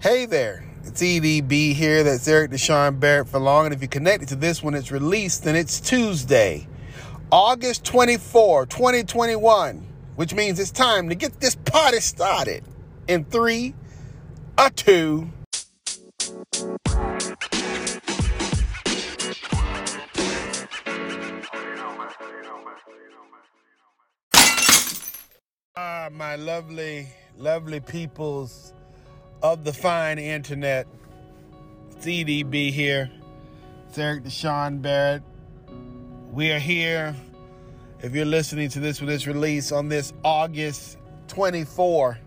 Hey there, it's EDB here. That's Eric Deshawn Barrett for long. And if you're connected to this when it's released, then it's Tuesday, August 24, 2021, which means it's time to get this party started in three, a two. Ah, my lovely, lovely peoples of the fine internet. EDB here. It's Eric Deshaun Barrett. We are here. If you're listening to this with this release on this August 24,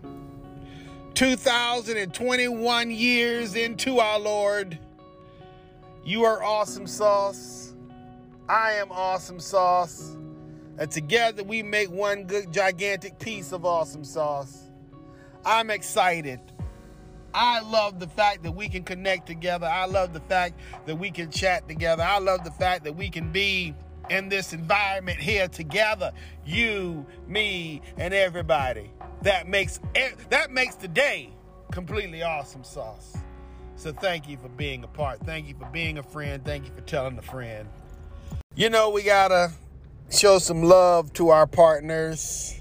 2021 years into our Lord. You are awesome sauce. I am awesome sauce. And together we make one good gigantic piece of awesome sauce. I'm excited. I love the fact that we can connect together. I love the fact that we can chat together. I love the fact that we can be in this environment here together. You, me, and everybody. That makes that makes the day completely awesome sauce. So thank you for being a part. Thank you for being a friend. Thank you for telling a friend. You know, we gotta show some love to our partners,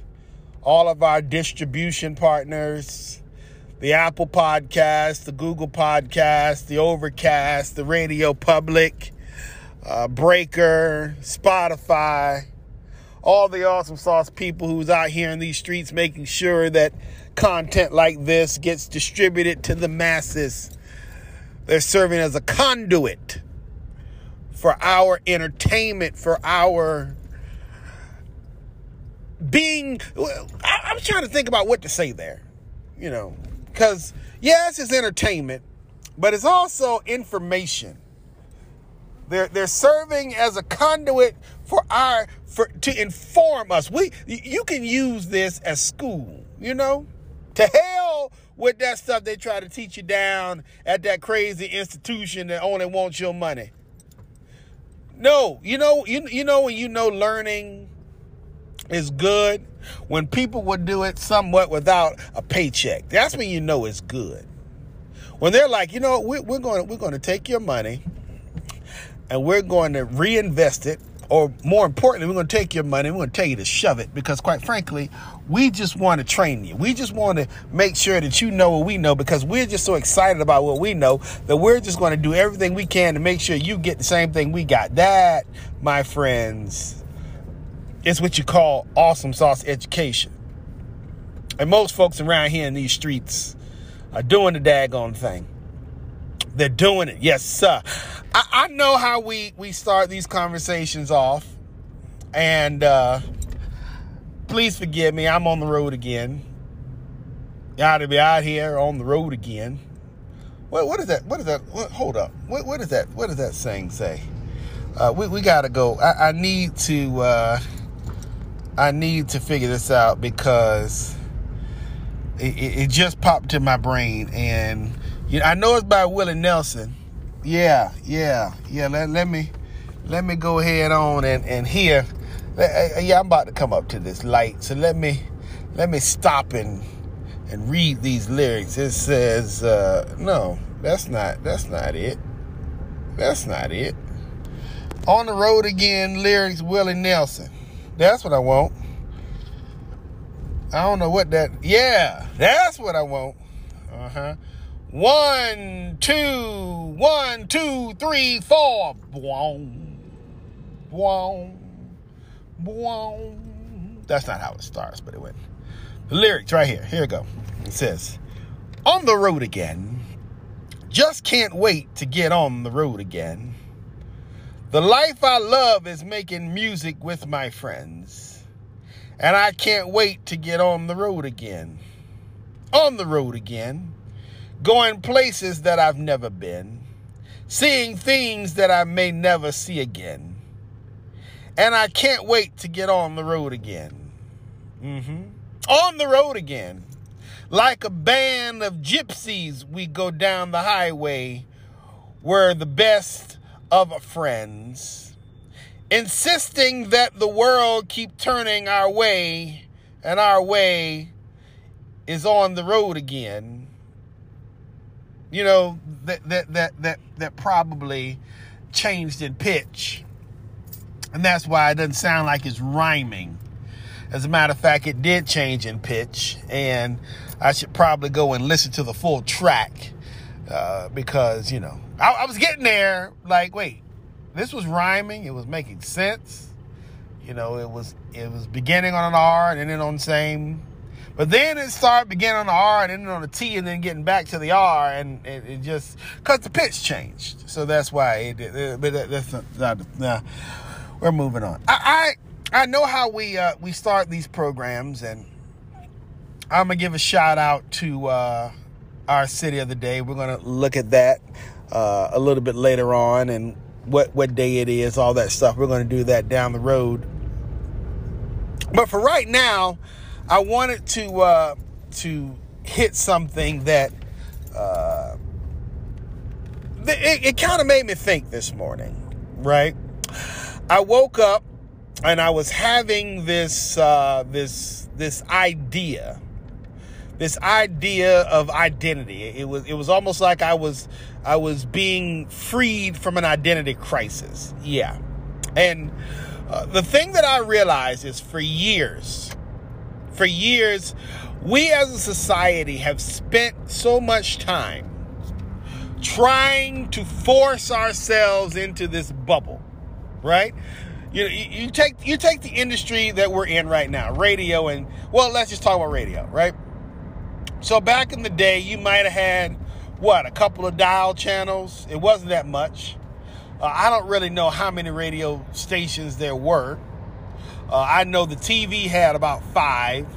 all of our distribution partners the Apple Podcast, the Google Podcast, the Overcast, the Radio Public, uh, Breaker, Spotify, all the awesome sauce people who's out here in these streets making sure that content like this gets distributed to the masses. They're serving as a conduit for our entertainment, for our being. I'm trying to think about what to say there. You know, because, yes, it's entertainment, but it's also information. They're, they're serving as a conduit for our for to inform us. We you can use this as school, you know? To hell with that stuff they try to teach you down at that crazy institution that only wants your money. No, you know, you, you know when you know learning is good when people would do it somewhat without a paycheck. That's when you know it's good. When they're like, you know, we're, we're going we're going to take your money and we're going to reinvest it, or more importantly, we're going to take your money. We're going to tell you to shove it because, quite frankly, we just want to train you. We just want to make sure that you know what we know because we're just so excited about what we know that we're just going to do everything we can to make sure you get the same thing we got. That, my friends, it's what you call awesome sauce education. And most folks around here in these streets are doing the daggone thing. They're doing it. Yes, sir. I, I know how we, we start these conversations off. And uh, please forgive me. I'm on the road again. Got to be out here on the road again. What, what is that? What is that? What, hold up. What, what is that? What does that saying say? Uh, we, we got to go. I, I need to. Uh, I need to figure this out because it, it, just popped in my brain, and you know, I know it's by Willie Nelson. Yeah, yeah, yeah. Let, let me let me go ahead on and and hear. Eh, eh, eh, yeah, I'm about to come up to this light, so let me let me stop and and read these lyrics. It says, uh, no, that's not that's not it. That's not it. On the road again, lyrics Willie Nelson. That's what I want. I don't know what that. Yeah, that's what I want. Uh huh. One, two, one, two, three, four. Boom, boom, boom. That's not how it starts, but it went. The lyrics right here. Here we go. It says, "On the road again. Just can't wait to get on the road again." The life I love is making music with my friends. And I can't wait to get on the road again. On the road again. Going places that I've never been. Seeing things that I may never see again. And I can't wait to get on the road again. Mm-hmm. On the road again. Like a band of gypsies, we go down the highway where the best of friends, insisting that the world keep turning our way and our way is on the road again. you know, that that that that that probably changed in pitch. And that's why it doesn't sound like it's rhyming. As a matter of fact, it did change in pitch, and I should probably go and listen to the full track uh, because, you know, I, I was getting there like, wait, this was rhyming, it was making sense. You know, it was it was beginning on an R and ending on the same but then it started beginning on the R and ending on the T and then getting back to the R and it, it just because the pitch changed. So that's why it did. But that's not, nah, we're moving on. I I, I know how we uh, we start these programs and I'm gonna give a shout out to uh, our city of the day. We're gonna look at that uh, a little bit later on and what what day it is, all that stuff. We're gonna do that down the road. But for right now, I wanted to uh, to hit something that uh, it, it kind of made me think this morning, right? I woke up and I was having this uh, this this idea, this idea of identity. It was it was almost like I was I was being freed from an identity crisis. Yeah, and uh, the thing that I realized is for years for years, we as a society have spent so much time trying to force ourselves into this bubble, right? You, you take you take the industry that we're in right now, radio, and well, let's just talk about radio, right? So back in the day, you might have had what a couple of dial channels. It wasn't that much. Uh, I don't really know how many radio stations there were. Uh, I know the TV had about five,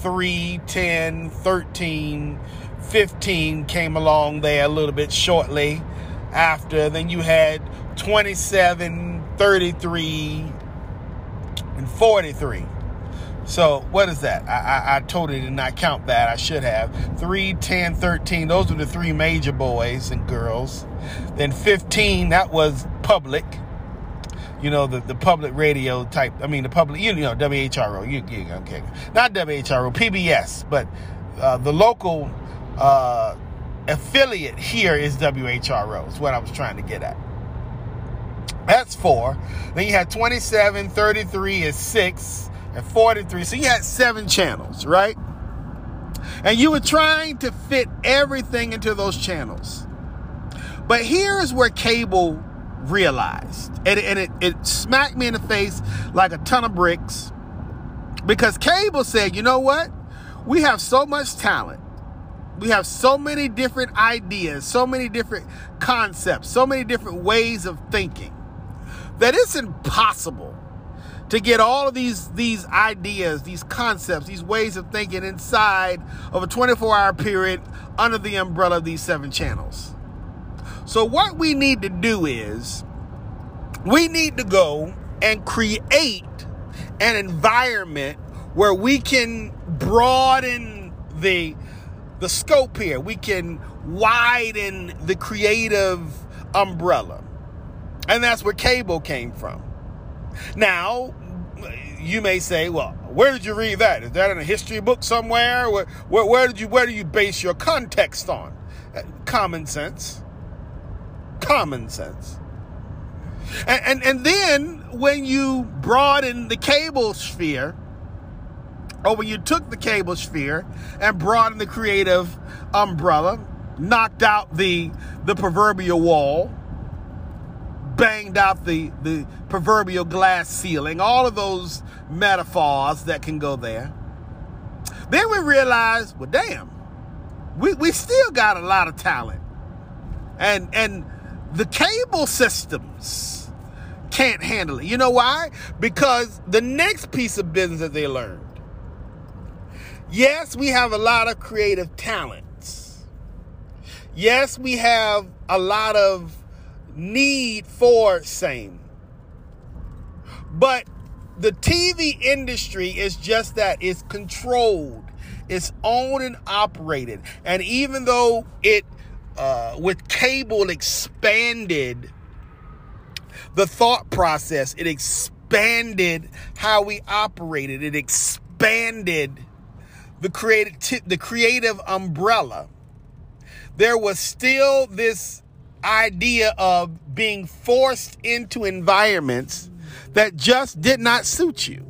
3, 10, 13, 15 came along there a little bit shortly after. Then you had 27, 33, and 43. So what is that? I, I, I, totally did not count that. I should have. 3, 10, 13. Those were the three major boys and girls. Then 15, that was public you know, the, the public radio type, I mean, the public, you know, WHRO, you, you okay, not WHRO, PBS, but uh, the local uh, affiliate here is WHRO, is what I was trying to get at. That's four. Then you had 27, 33 is six, and 43. So you had seven channels, right? And you were trying to fit everything into those channels. But here's where cable realized. And, and it, it smacked me in the face like a ton of bricks because cable said, you know what? We have so much talent. We have so many different ideas, so many different concepts, so many different ways of thinking that it's impossible to get all of these these ideas, these concepts, these ways of thinking inside of a 24-hour period under the umbrella of these seven channels. So, what we need to do is we need to go and create an environment where we can broaden the the scope here. We can widen the creative umbrella. And that's where cable came from. Now, you may say, well, where did you read that? Is that in a history book somewhere? Where, where, where did you where do you base your context on? Uh, common sense common sense. And, and, and then when you broaden the cable sphere, or when you took the cable sphere and broadened the creative umbrella, knocked out the the proverbial wall, banged out the the proverbial glass ceiling, all of those metaphors that can go there. Then we realize, well, damn, we, we still got a lot of talent. And and the cable systems can't handle it. You know why? Because the next piece of business that they learned. Yes, we have a lot of creative talents. Yes, we have a lot of need for same. But the TV industry is just that it's controlled, it's owned and operated. And even though it uh, with cable expanded the thought process. It expanded how we operated. It expanded the creative the creative umbrella. there was still this idea of being forced into environments that just did not suit you.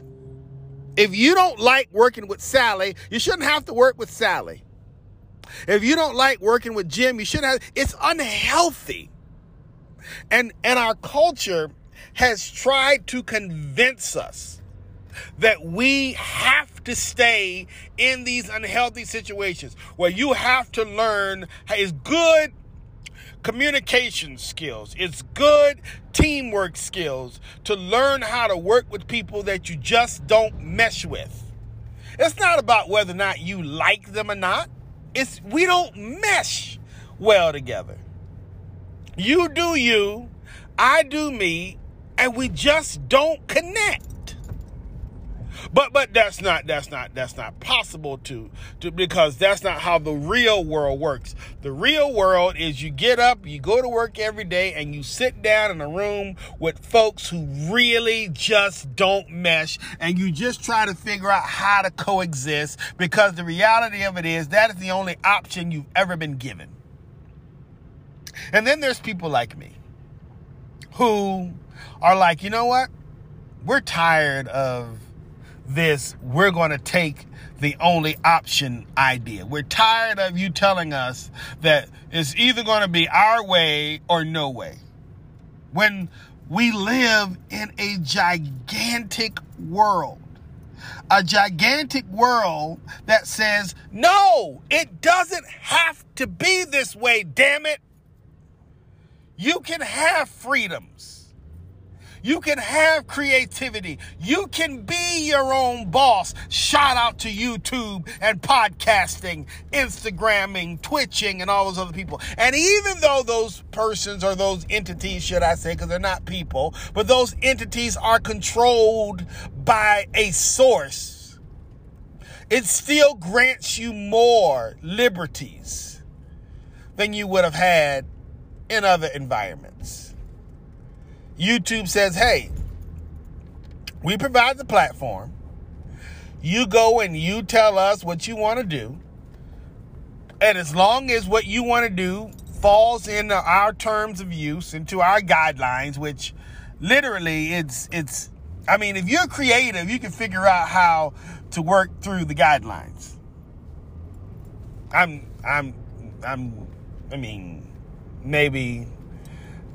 If you don't like working with Sally, you shouldn't have to work with Sally. If you don't like working with Jim, you shouldn't have it's unhealthy. And and our culture has tried to convince us that we have to stay in these unhealthy situations where you have to learn it's good communication skills, it's good teamwork skills to learn how to work with people that you just don't mesh with. It's not about whether or not you like them or not. It's we don't mesh well together. You do you, I do me, and we just don't connect. But but that's not that's not that's not possible to to because that's not how the real world works. The real world is you get up, you go to work every day and you sit down in a room with folks who really just don't mesh and you just try to figure out how to coexist because the reality of it is that is the only option you've ever been given. And then there's people like me who are like, you know what? We're tired of this, we're going to take the only option idea. We're tired of you telling us that it's either going to be our way or no way. When we live in a gigantic world, a gigantic world that says, no, it doesn't have to be this way, damn it. You can have freedoms. You can have creativity. You can be your own boss. Shout out to YouTube and podcasting, Instagramming, Twitching, and all those other people. And even though those persons or those entities, should I say, because they're not people, but those entities are controlled by a source, it still grants you more liberties than you would have had in other environments. YouTube says, hey, we provide the platform. You go and you tell us what you want to do. And as long as what you want to do falls into our terms of use, into our guidelines, which literally it's it's I mean, if you're creative, you can figure out how to work through the guidelines. I'm I'm I'm I mean, maybe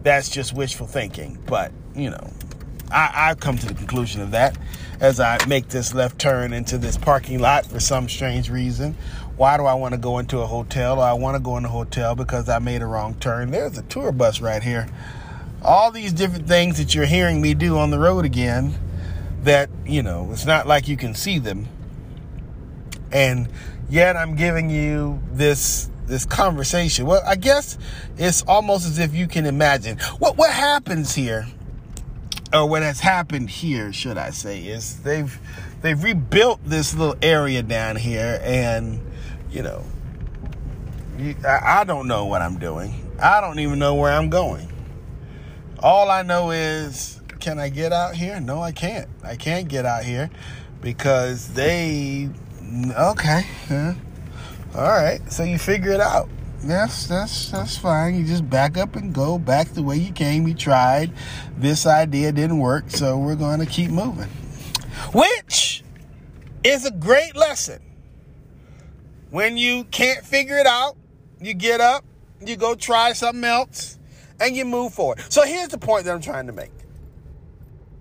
that's just wishful thinking. But, you know, I, I've come to the conclusion of that as I make this left turn into this parking lot for some strange reason. Why do I want to go into a hotel? Or I want to go in a hotel because I made a wrong turn. There's a tour bus right here. All these different things that you're hearing me do on the road again that, you know, it's not like you can see them. And yet I'm giving you this this conversation. Well, I guess it's almost as if you can imagine what what happens here, or what has happened here, should I say, is they've they've rebuilt this little area down here, and you know, I, I don't know what I'm doing. I don't even know where I'm going. All I know is, can I get out here? No, I can't. I can't get out here because they. Okay. All right, so you figure it out. Yes, that's that's fine. You just back up and go back the way you came. You tried. This idea didn't work, so we're going to keep moving. Which is a great lesson. When you can't figure it out, you get up, you go try something else, and you move forward. So here's the point that I'm trying to make.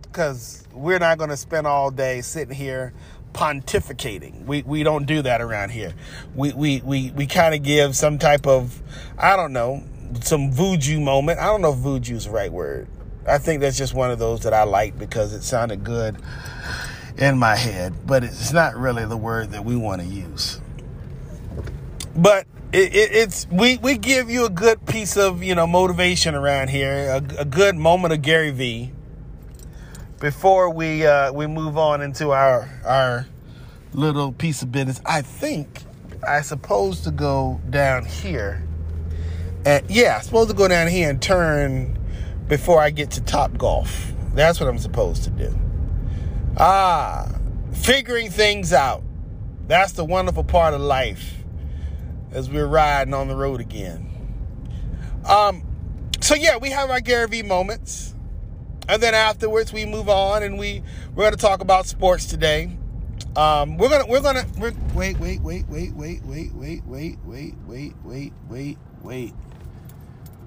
Because we're not going to spend all day sitting here pontificating. We we don't do that around here. We we we, we kind of give some type of I don't know some voodoo moment. I don't know if voodoo is the right word. I think that's just one of those that I like because it sounded good in my head, but it's not really the word that we want to use. But it, it, it's we we give you a good piece of you know motivation around here, a, a good moment of Gary V before we uh, we move on into our our little piece of business, I think I supposed to go down here. And yeah, I'm supposed to go down here and turn before I get to Top Golf. That's what I'm supposed to do. Ah, figuring things out. That's the wonderful part of life. as we're riding on the road again. Um, so yeah, we have our Gary V moments, and then afterwards we move on and we we're going to talk about sports today. Um, we're gonna we're gonna we're, wait wait wait wait wait wait wait wait wait wait wait wait wait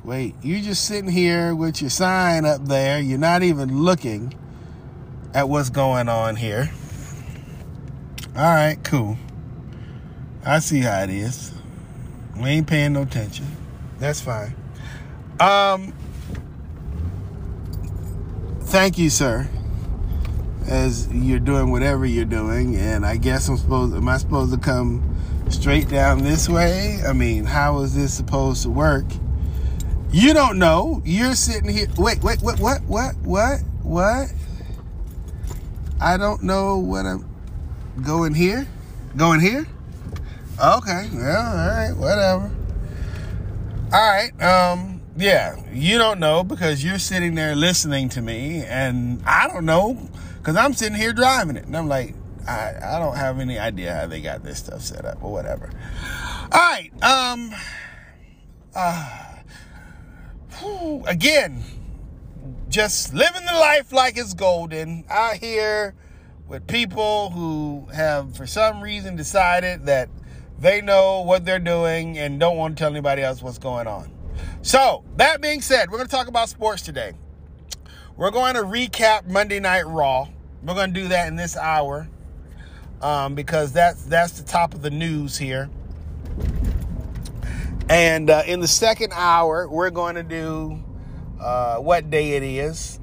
wait. You just sitting here with your sign up there. You're not even looking at what's going on here. All right, cool. I see how it is. We ain't paying no attention. That's fine. Um, thank you, sir. As you're doing whatever you're doing, and I guess I'm supposed. Am I supposed to come straight down this way? I mean, how is this supposed to work? You don't know. You're sitting here. Wait, wait, what, what, what, what, what? I don't know what I'm going here. Going here? Okay. Well, all right. Whatever. All right. Um. Yeah. You don't know because you're sitting there listening to me, and I don't know because I'm sitting here driving it, and I'm like, I I don't have any idea how they got this stuff set up or whatever. All right. Um. Uh. Whew, again, just living the life like it's golden out here with people who have, for some reason, decided that they know what they're doing and don't want to tell anybody else what's going on. So, that being said, we're going to talk about sports today. We're going to recap Monday Night Raw. We're going to do that in this hour um, because that's that's the top of the news here. And uh, in the second hour, we're going to do uh, what day it is,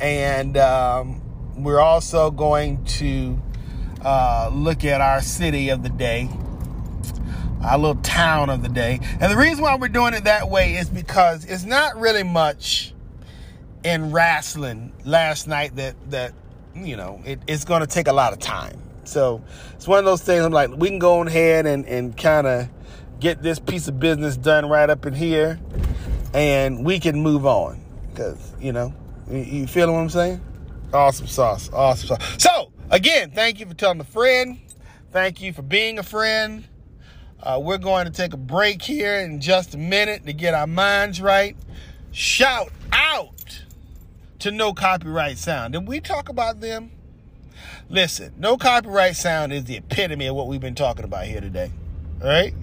and um, we're also going to uh, look at our city of the day, our little town of the day. And the reason why we're doing it that way is because it's not really much in wrestling last night that that you know it, it's going to take a lot of time. So it's one of those things. I'm like, we can go ahead and and kind of get this piece of business done right up in here, and we can move on because you know you, you feel what I'm saying. Awesome sauce. Awesome sauce. So, again, thank you for telling a friend. Thank you for being a friend. Uh, we're going to take a break here in just a minute to get our minds right. Shout out to No Copyright Sound. Did we talk about them? Listen, No Copyright Sound is the epitome of what we've been talking about here today. All right?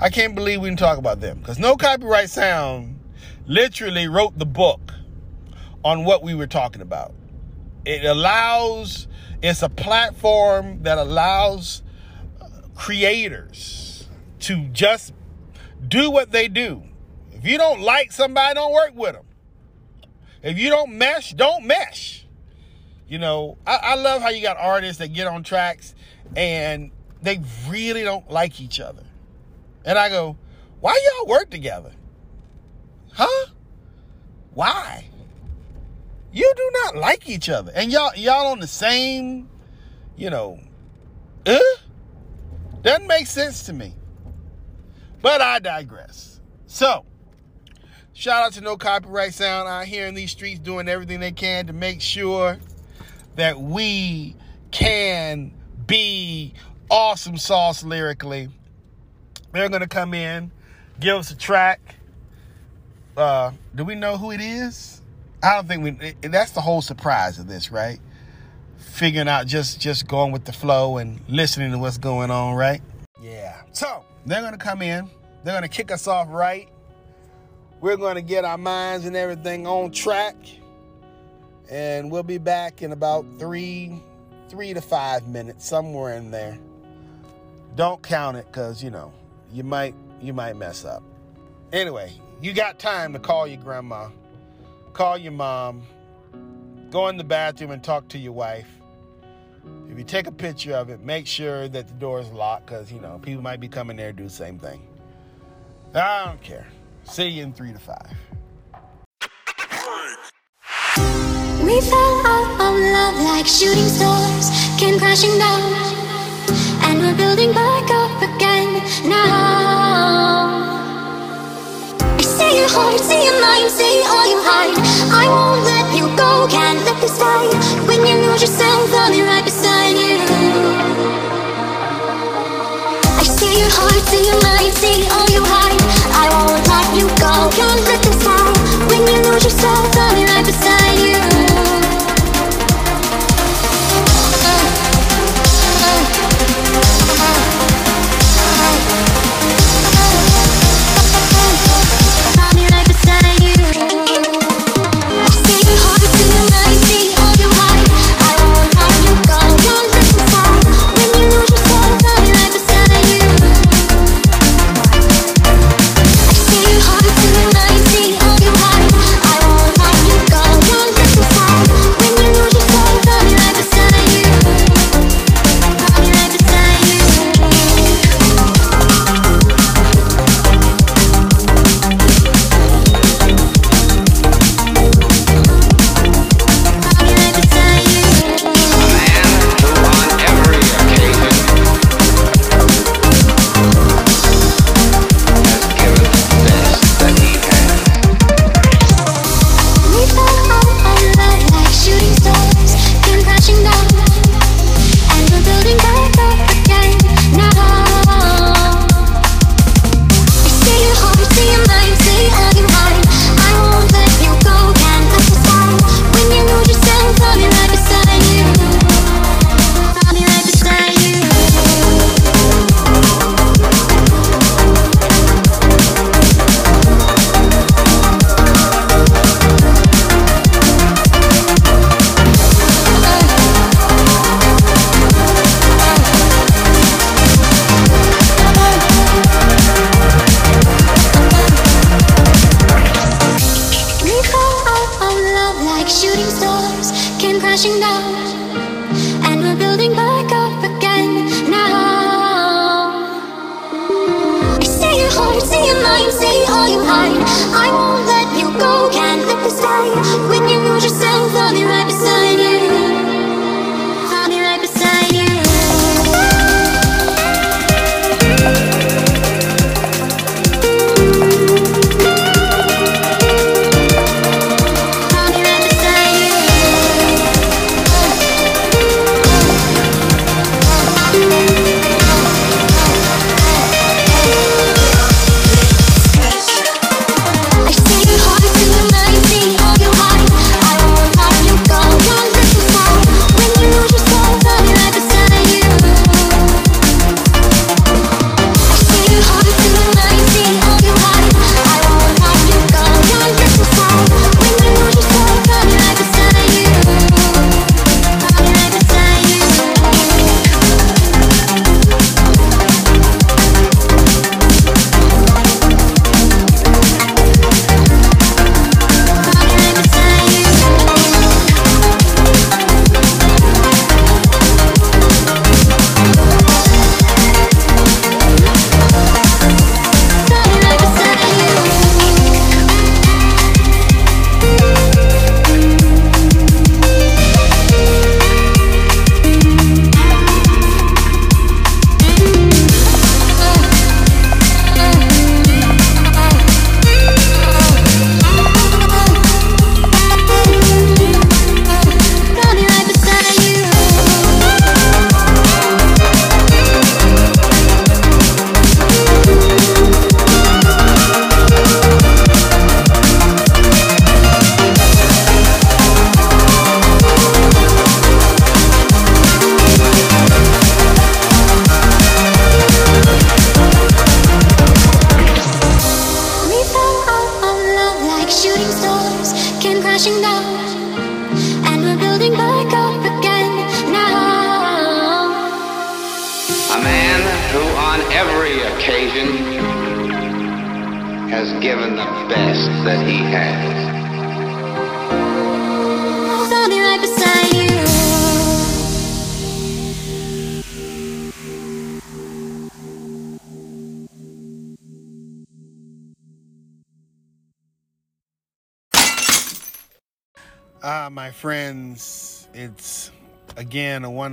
I can't believe we didn't talk about them because No Copyright Sound literally wrote the book on what we were talking about. It allows, it's a platform that allows creators to just do what they do. If you don't like somebody, don't work with them. If you don't mesh, don't mesh. You know, I, I love how you got artists that get on tracks and they really don't like each other. And I go, why y'all work together? Huh? Why? You do not like each other. And y'all y'all on the same, you know, uh, doesn't make sense to me. But I digress. So, shout out to No Copyright Sound out here in these streets doing everything they can to make sure that we can be awesome sauce lyrically. They're going to come in, give us a track. Uh, do we know who it is? I don't think we. That's the whole surprise of this, right? Figuring out just just going with the flow and listening to what's going on, right? Yeah. So they're gonna come in. They're gonna kick us off right. We're gonna get our minds and everything on track, and we'll be back in about three, three to five minutes, somewhere in there. Don't count it, cause you know you might you might mess up. Anyway, you got time to call your grandma call your mom, go in the bathroom and talk to your wife. If you take a picture of it, make sure that the door is locked because, you know, people might be coming there do the same thing. I don't care. See you in three to five. We fell out of love like shooting stars came crashing down, and we're building back up again now. Say your heart, say your mind, say all you hide I won't let go, can't let this die. When you lose yourself, I'll be right beside you. I see your heart, see your mind, see all you hide. I won't let you go, can't let this die When you lose yourself, I'll be right beside you.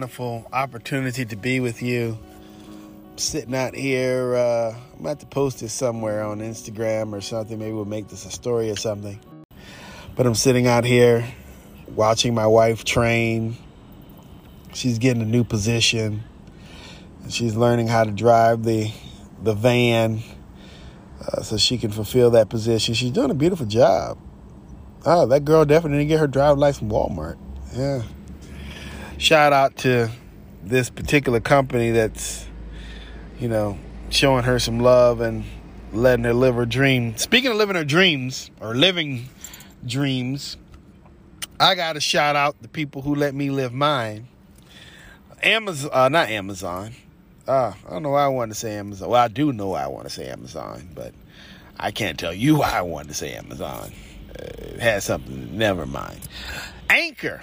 wonderful opportunity to be with you. Sitting out here, uh, I'm about to post this somewhere on Instagram or something. Maybe we'll make this a story or something. But I'm sitting out here watching my wife train. She's getting a new position. She's learning how to drive the the van uh, so she can fulfill that position. She's doing a beautiful job. Oh, that girl definitely didn't get her driver's license from Walmart. Yeah. Shout out to this particular company that's, you know, showing her some love and letting her live her dream. Speaking of living her dreams or living dreams, I got to shout out the people who let me live mine. Amazon, uh, not Amazon. Uh, I don't know why I want to say Amazon. Well, I do know I want to say Amazon, but I can't tell you why I want to say Amazon. Uh, it has something. Never mind. Anchor.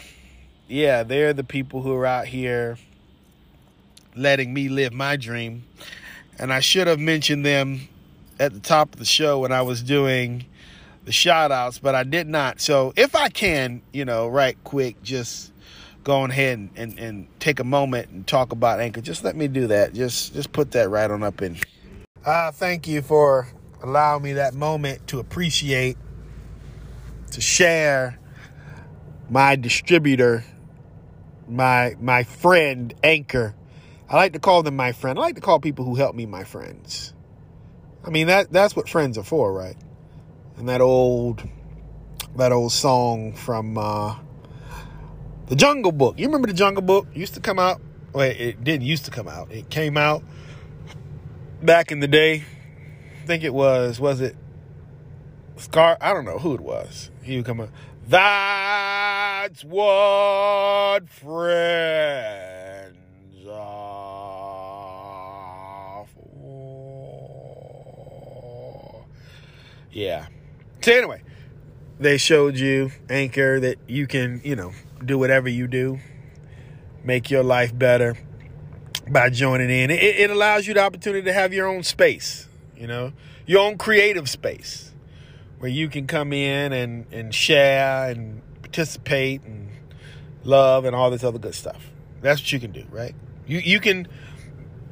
Yeah, they're the people who are out here letting me live my dream. And I should have mentioned them at the top of the show when I was doing the shout outs, but I did not. So if I can, you know, right quick, just go ahead and, and, and take a moment and talk about Anchor. Just let me do that. Just just put that right on up in. Uh, thank you for allowing me that moment to appreciate, to share my distributor, my my friend Anchor. I like to call them my friend. I like to call people who help me my friends. I mean that that's what friends are for, right? And that old that old song from uh, the Jungle Book. You remember the Jungle Book? It used to come out. Well, it didn't used to come out. It came out back in the day. I think it was was it Scar? I don't know who it was. He would come out. That's what friends are for. Yeah. So anyway, they showed you Anchor that you can, you know, do whatever you do, make your life better by joining in. It, it allows you the opportunity to have your own space, you know, your own creative space where you can come in and, and share and participate and love and all this other good stuff. That's what you can do, right? You you can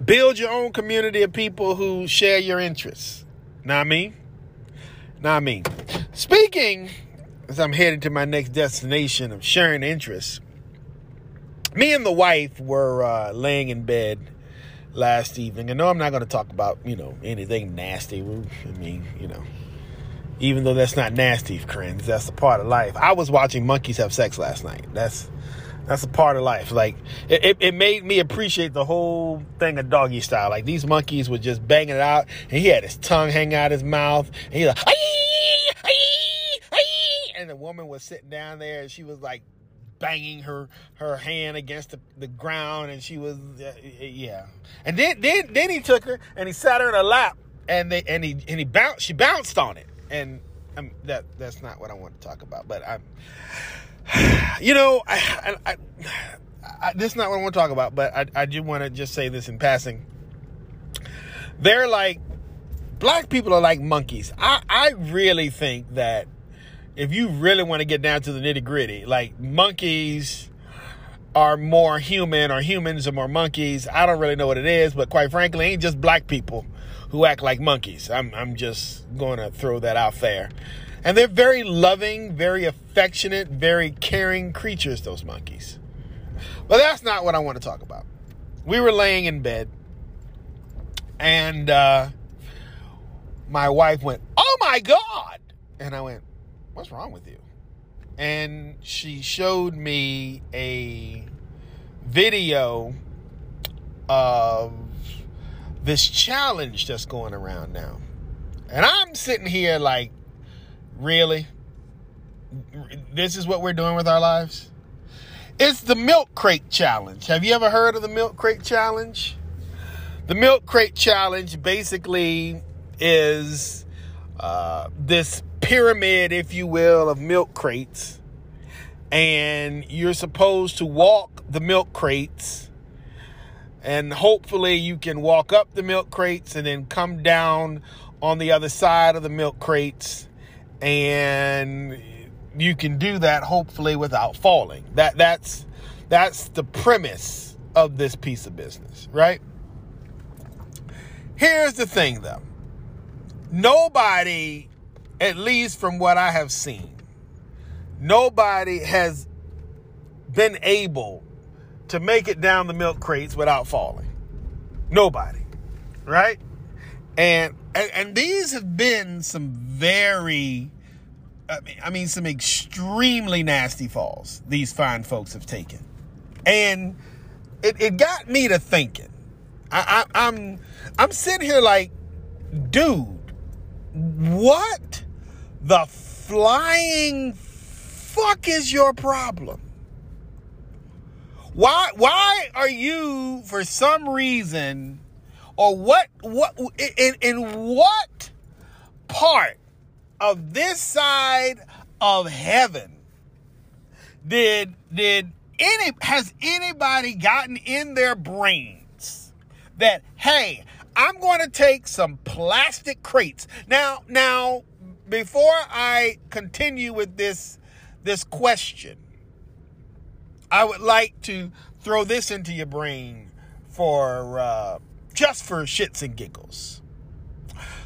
build your own community of people who share your interests. Mean? Know I mean? Speaking as I'm heading to my next destination of sharing interests, me and the wife were uh, laying in bed last evening. I know I'm not going to talk about, you know, anything nasty. I mean, you know, even though that's not nasty, friends, that's a part of life. I was watching monkeys have sex last night. That's that's a part of life. Like it, it, it made me appreciate the whole thing of doggy style. Like these monkeys were just banging it out, and he had his tongue hanging out his mouth, and he's like, "Aye, aye, aye," and the woman was sitting down there, and she was like banging her her hand against the, the ground, and she was uh, yeah. And then then then he took her and he sat her in her lap, and they and he and he bounced. She bounced on it, and um, that that's not what I want to talk about. But I'm, you know, I, I, I, this is not what I want to talk about. But I I do want to just say this in passing. They're like black people are like monkeys. I I really think that if you really want to get down to the nitty gritty, like monkeys are more human or humans are more monkeys. I don't really know what it is, but quite frankly, it ain't just black people who act like monkeys. I'm, I'm just going to throw that out there. And they're very loving, very affectionate, very caring creatures, those monkeys. But that's not what I want to talk about. We were laying in bed, and uh, my wife went, Oh my God! And I went, What's wrong with you? And she showed me a video of this challenge that's going around now. And I'm sitting here like, really? This is what we're doing with our lives? It's the milk crate challenge. Have you ever heard of the milk crate challenge? The milk crate challenge basically is uh, this pyramid, if you will, of milk crates. And you're supposed to walk the milk crates. And hopefully, you can walk up the milk crates and then come down on the other side of the milk crates. And you can do that hopefully without falling. That that's that's the premise of this piece of business, right? Here's the thing though. Nobody at least from what I have seen, nobody has been able to make it down the milk crates without falling. Nobody. Right? And, and and these have been some very I mean, I mean some extremely nasty falls these fine folks have taken. And it, it got me to thinking. I, I, I'm I'm sitting here like, dude, what the flying fuck is your problem? Why why are you for some reason or what what in in what part of this side of heaven did did any has anybody gotten in their brains that hey i'm going to take some plastic crates? Now now before i continue with this this question i would like to throw this into your brain for uh, just for shits and giggles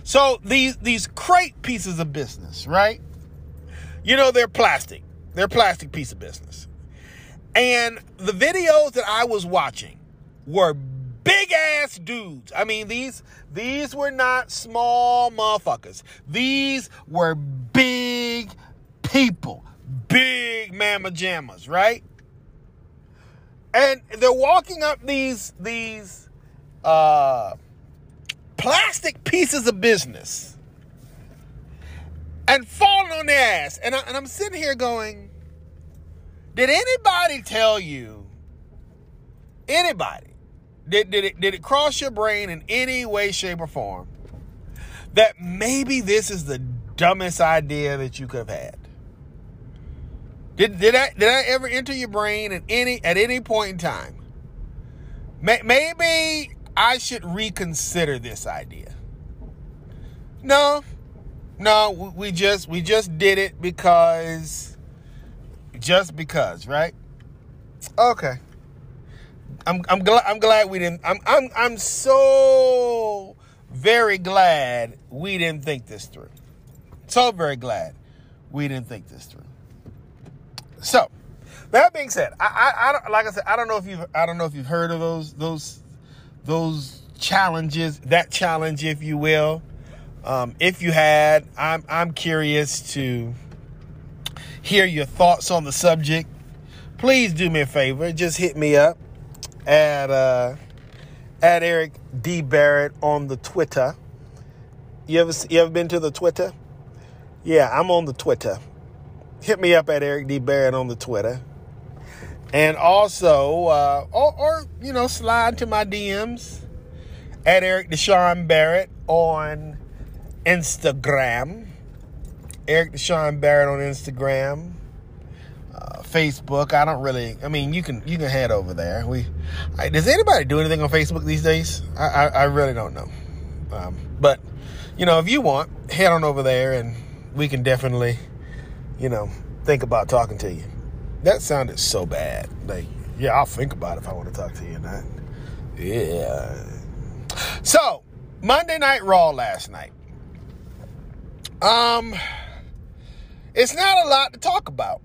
so these these crate pieces of business right you know they're plastic they're plastic piece of business and the videos that I was watching were big ass dudes. I mean, these these were not small motherfuckers. These were big people, big mamma jammas, right? And they're walking up these these uh, plastic pieces of business and falling on their ass. And, I, and I'm sitting here going, did anybody tell you, anybody, did, did, it, did it cross your brain in any way, shape, or form that maybe this is the dumbest idea that you could have had? Did, did, I, did I ever enter your brain at any, at any point in time? Maybe I should reconsider this idea. No, no, we just we just did it because just because, right? Okay. I'm I'm glad I'm glad we didn't I'm I'm I'm so very glad we didn't think this through. So very glad we didn't think this through. So, that being said, I, I, I don't like I said I don't know if you've I don't know if you've heard of those those those challenges that challenge if you will. Um, if you had, I'm I'm curious to hear your thoughts on the subject, please do me a favor. Just hit me up at uh, at Eric D Barrett on the Twitter. You ever you ever been to the Twitter? Yeah, I'm on the Twitter. Hit me up at Eric D Barrett on the Twitter, and also uh, or, or you know slide to my DMs at Eric Deshaun Barrett on Instagram. Eric Deshaun Barrett on Instagram, uh, Facebook. I don't really. I mean, you can you can head over there. We I, does anybody do anything on Facebook these days? I I, I really don't know. Um, but you know, if you want, head on over there, and we can definitely, you know, think about talking to you. That sounded so bad. Like, yeah, I'll think about it if I want to talk to you or not. Yeah. So Monday Night Raw last night. Um it's not a lot to talk about.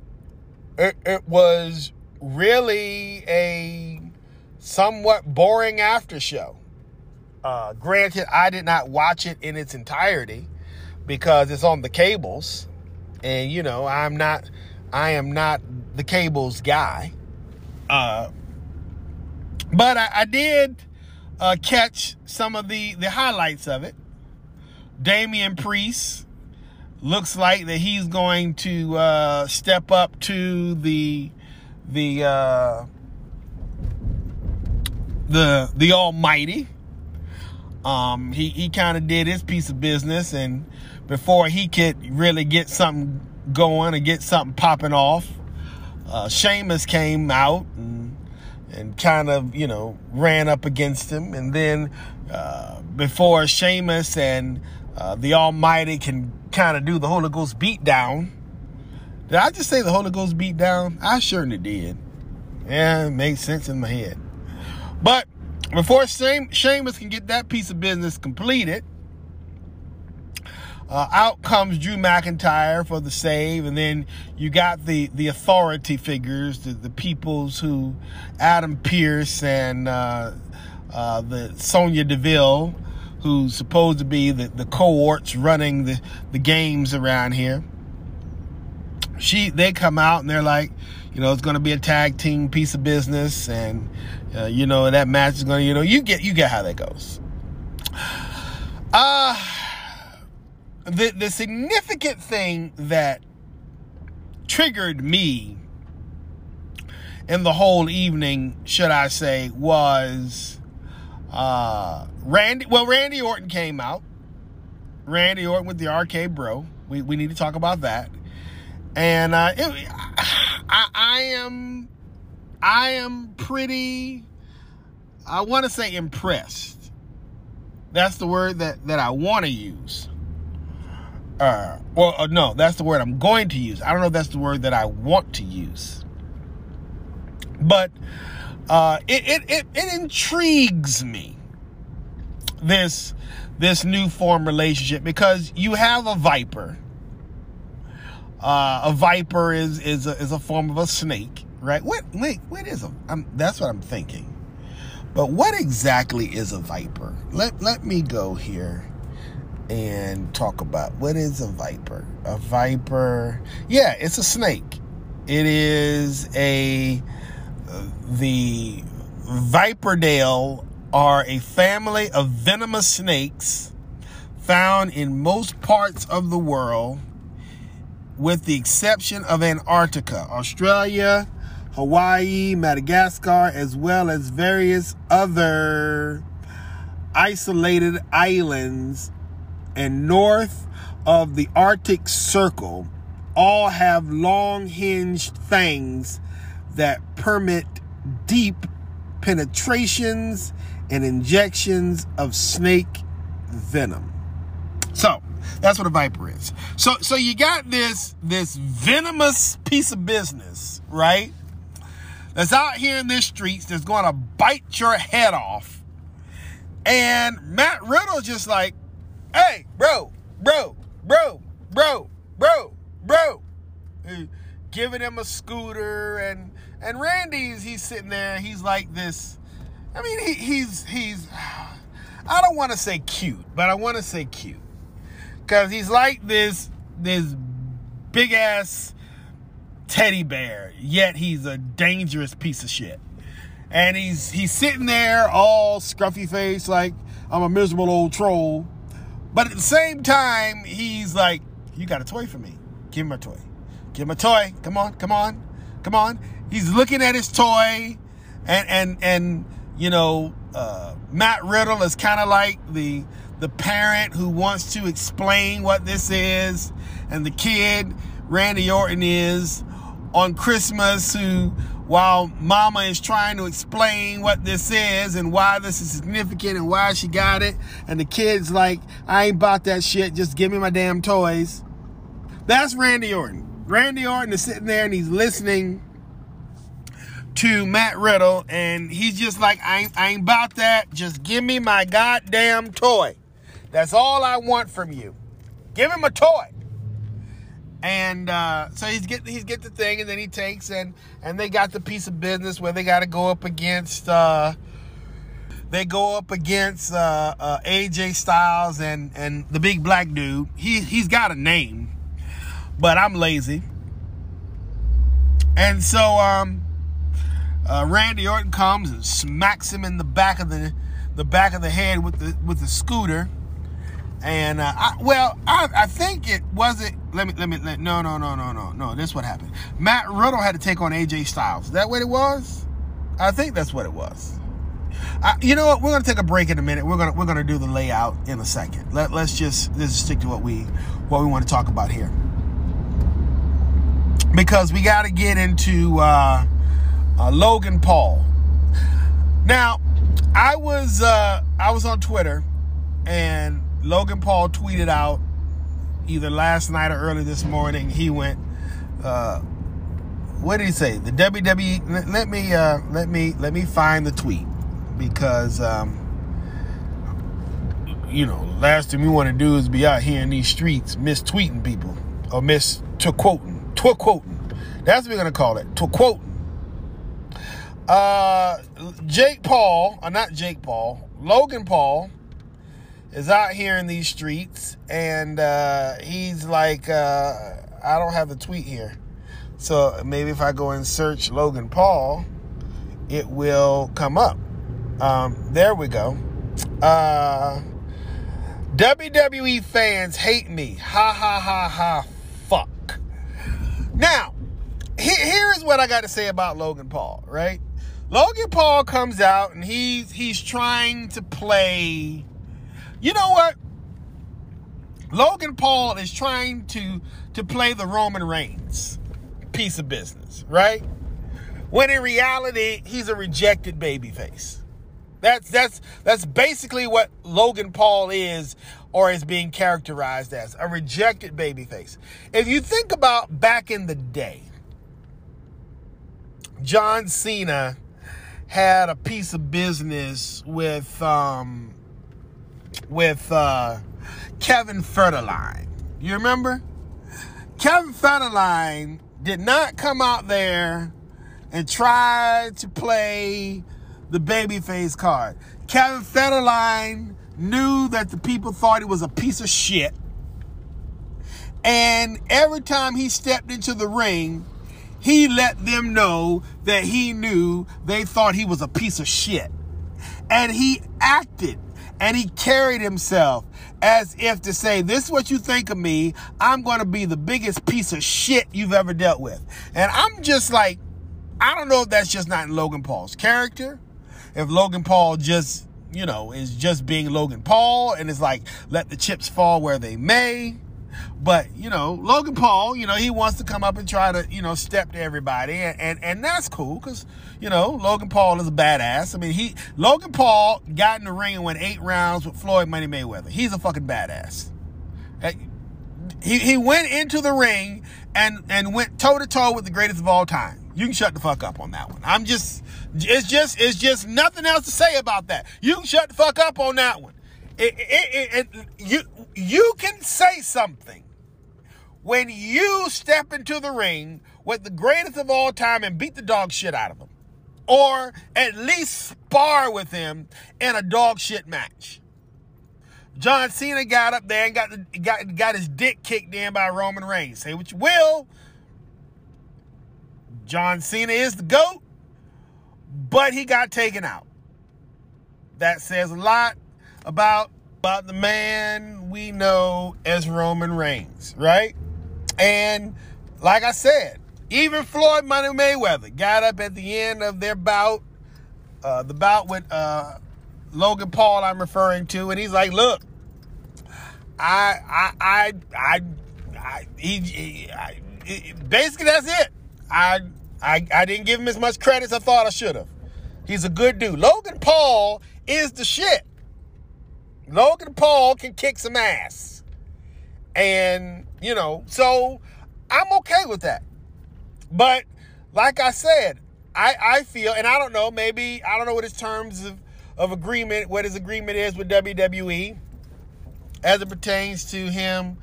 It, it was really a somewhat boring after show. Uh, granted, I did not watch it in its entirety because it's on the cables, and you know I'm not, I am not the cables guy. Uh, but I, I did uh, catch some of the the highlights of it. Damian Priest looks like that he's going to uh, step up to the the uh, the the Almighty. Um, he he kind of did his piece of business, and before he could really get something going and get something popping off, uh, Sheamus came out and and kind of you know ran up against him, and then uh, before Sheamus and uh, the Almighty can kind of do the Holy Ghost beat down. Did I just say the Holy Ghost beat down? I certainly did. Yeah, it makes sense in my head. But before Sheamus can get that piece of business completed, uh, out comes Drew McIntyre for the save, and then you got the the authority figures, the, the peoples who Adam Pearce and uh, uh, the Sonya Deville, who's supposed to be the, the cohorts running the, the games around here. She they come out and they're like, you know, it's going to be a tag team piece of business, and uh, you know that match is going to, you know, you get you get how that goes. Uh the the significant thing that triggered me in the whole evening, should I say, was uh, Randy. Well, Randy Orton came out. Randy Orton with the RK Bro. We we need to talk about that. And uh, it, I, I am I am pretty. I want to say impressed. That's the word that that I want to use. Uh, well, uh, no, that's the word I'm going to use. I don't know if that's the word that I want to use. But uh, it, it, it, it intrigues me this this new form relationship because you have a viper. Uh, a viper is is a, is a form of a snake, right? What wait, what is a? I'm, that's what I'm thinking. But what exactly is a viper? Let let me go here and talk about what is a viper. A viper, yeah, it's a snake. It is a the Viperidae are a family of venomous snakes found in most parts of the world, with the exception of Antarctica, Australia, Hawaii, Madagascar, as well as various other isolated islands and north of the Arctic Circle, all have long hinged fangs that permit deep penetrations and injections of snake venom. So that's what a viper is. So so you got this this venomous piece of business, right? That's out here in the streets that's to bite your head off. And Matt Riddle just like, hey, bro, bro, bro, bro, bro, bro, giving him a scooter and and Randy's he's sitting there. He's like this. I mean, he, he's he's. I don't want to say cute, but I want to say cute because he's like this this big ass teddy bear. Yet he's a dangerous piece of shit. And he's he's sitting there all scruffy face like I'm a miserable old troll. But at the same time, he's like, "You got a toy for me? Give him a toy. Give him a toy. Come on, come on, come on." he's looking at his toy, and and and you know, uh, Matt Riddle is kind of like the the parent who wants to explain what this is, and the kid Randy Orton is on Christmas who while mama is trying to explain what this is and why this is significant and why she got it and the kid's like i ain't bought that shit just give me my damn toys that's randy orton randy orton is sitting there and he's listening to Matt Riddle, and he's just like, I ain't, I ain't about that. Just give me my goddamn toy. That's all I want from you. Give him a toy. And uh, so he's get he's get the thing, and then he takes and and they got the piece of business where they got to go up against. Uh, they go up against uh, uh AJ Styles and and the big black dude. He he's got a name, but I'm lazy. And so um, uh, Randy Orton comes and smacks him in the back of the the back of the head with the with the scooter. And uh, I, well, I, I think it wasn't. Let me let me let, no no no no no no. This is what happened. Matt Riddle had to take on AJ Styles. That what it was? I think that's what it was. I, you know what? We're gonna take a break in a minute. We're gonna we're gonna do the layout in a second. Let, let's just let's just stick to what we what we want to talk about here because we got to get into. Uh, uh, Logan Paul. Now, I was uh, I was on Twitter, and Logan Paul tweeted out either last night or early this morning. He went, uh, "What did he say?" The WWE. Let, me uh, let me let me find the tweet because um, you know last thing we want to do is be out here in these streets mistweeting people or miss to quoting to quoting. That's what we're gonna call it to quoting. Uh, Jake Paul, or not Jake Paul, Logan Paul is out here in these streets, and uh, he's like, uh, I don't have the tweet here. So maybe if I go and search Logan Paul, it will come up. Um, there we go. Uh, WWE fans hate me. Ha ha ha ha. Fuck. Now, he- here's what I got to say about Logan Paul, right? Logan Paul comes out and he's he's trying to play. You know what? Logan Paul is trying to to play the Roman Reigns piece of business, right? When in reality, he's a rejected babyface. That's that's that's basically what Logan Paul is or is being characterized as a rejected babyface. If you think about back in the day, John Cena had a piece of business with um with uh Kevin Federline. You remember? Kevin Federline did not come out there and try to play the babyface card. Kevin Federline knew that the people thought he was a piece of shit. And every time he stepped into the ring, he let them know that he knew they thought he was a piece of shit. And he acted and he carried himself as if to say, This is what you think of me. I'm going to be the biggest piece of shit you've ever dealt with. And I'm just like, I don't know if that's just not in Logan Paul's character. If Logan Paul just, you know, is just being Logan Paul and it's like, let the chips fall where they may. But, you know, Logan Paul, you know, he wants to come up and try to, you know, step to everybody. And, and, and that's cool because, you know, Logan Paul is a badass. I mean, he, Logan Paul got in the ring and went eight rounds with Floyd Money Mayweather. He's a fucking badass. He, he went into the ring and, and went toe to toe with the greatest of all time. You can shut the fuck up on that one. I'm just, it's just, it's just nothing else to say about that. You can shut the fuck up on that one. It, it, it, you, you can say something when you step into the ring with the greatest of all time and beat the dog shit out of him. Or at least spar with him in a dog shit match. John Cena got up there and got, got, got his dick kicked in by Roman Reigns. Say what you will. John Cena is the GOAT, but he got taken out. That says a lot about, about the man we know as Roman Reigns, right? And like I said, even Floyd Money Mayweather got up at the end of their bout, uh, the bout with uh, Logan Paul I'm referring to, and he's like, "Look, I, I, I, I, I he, he I, basically that's it. I, I, I didn't give him as much credit as I thought I should have. He's a good dude. Logan Paul is the shit. Logan Paul can kick some ass. And, you know, so I'm okay with that. But like I said, I, I feel, and I don't know, maybe, I don't know what his terms of, of agreement, what his agreement is with WWE as it pertains to him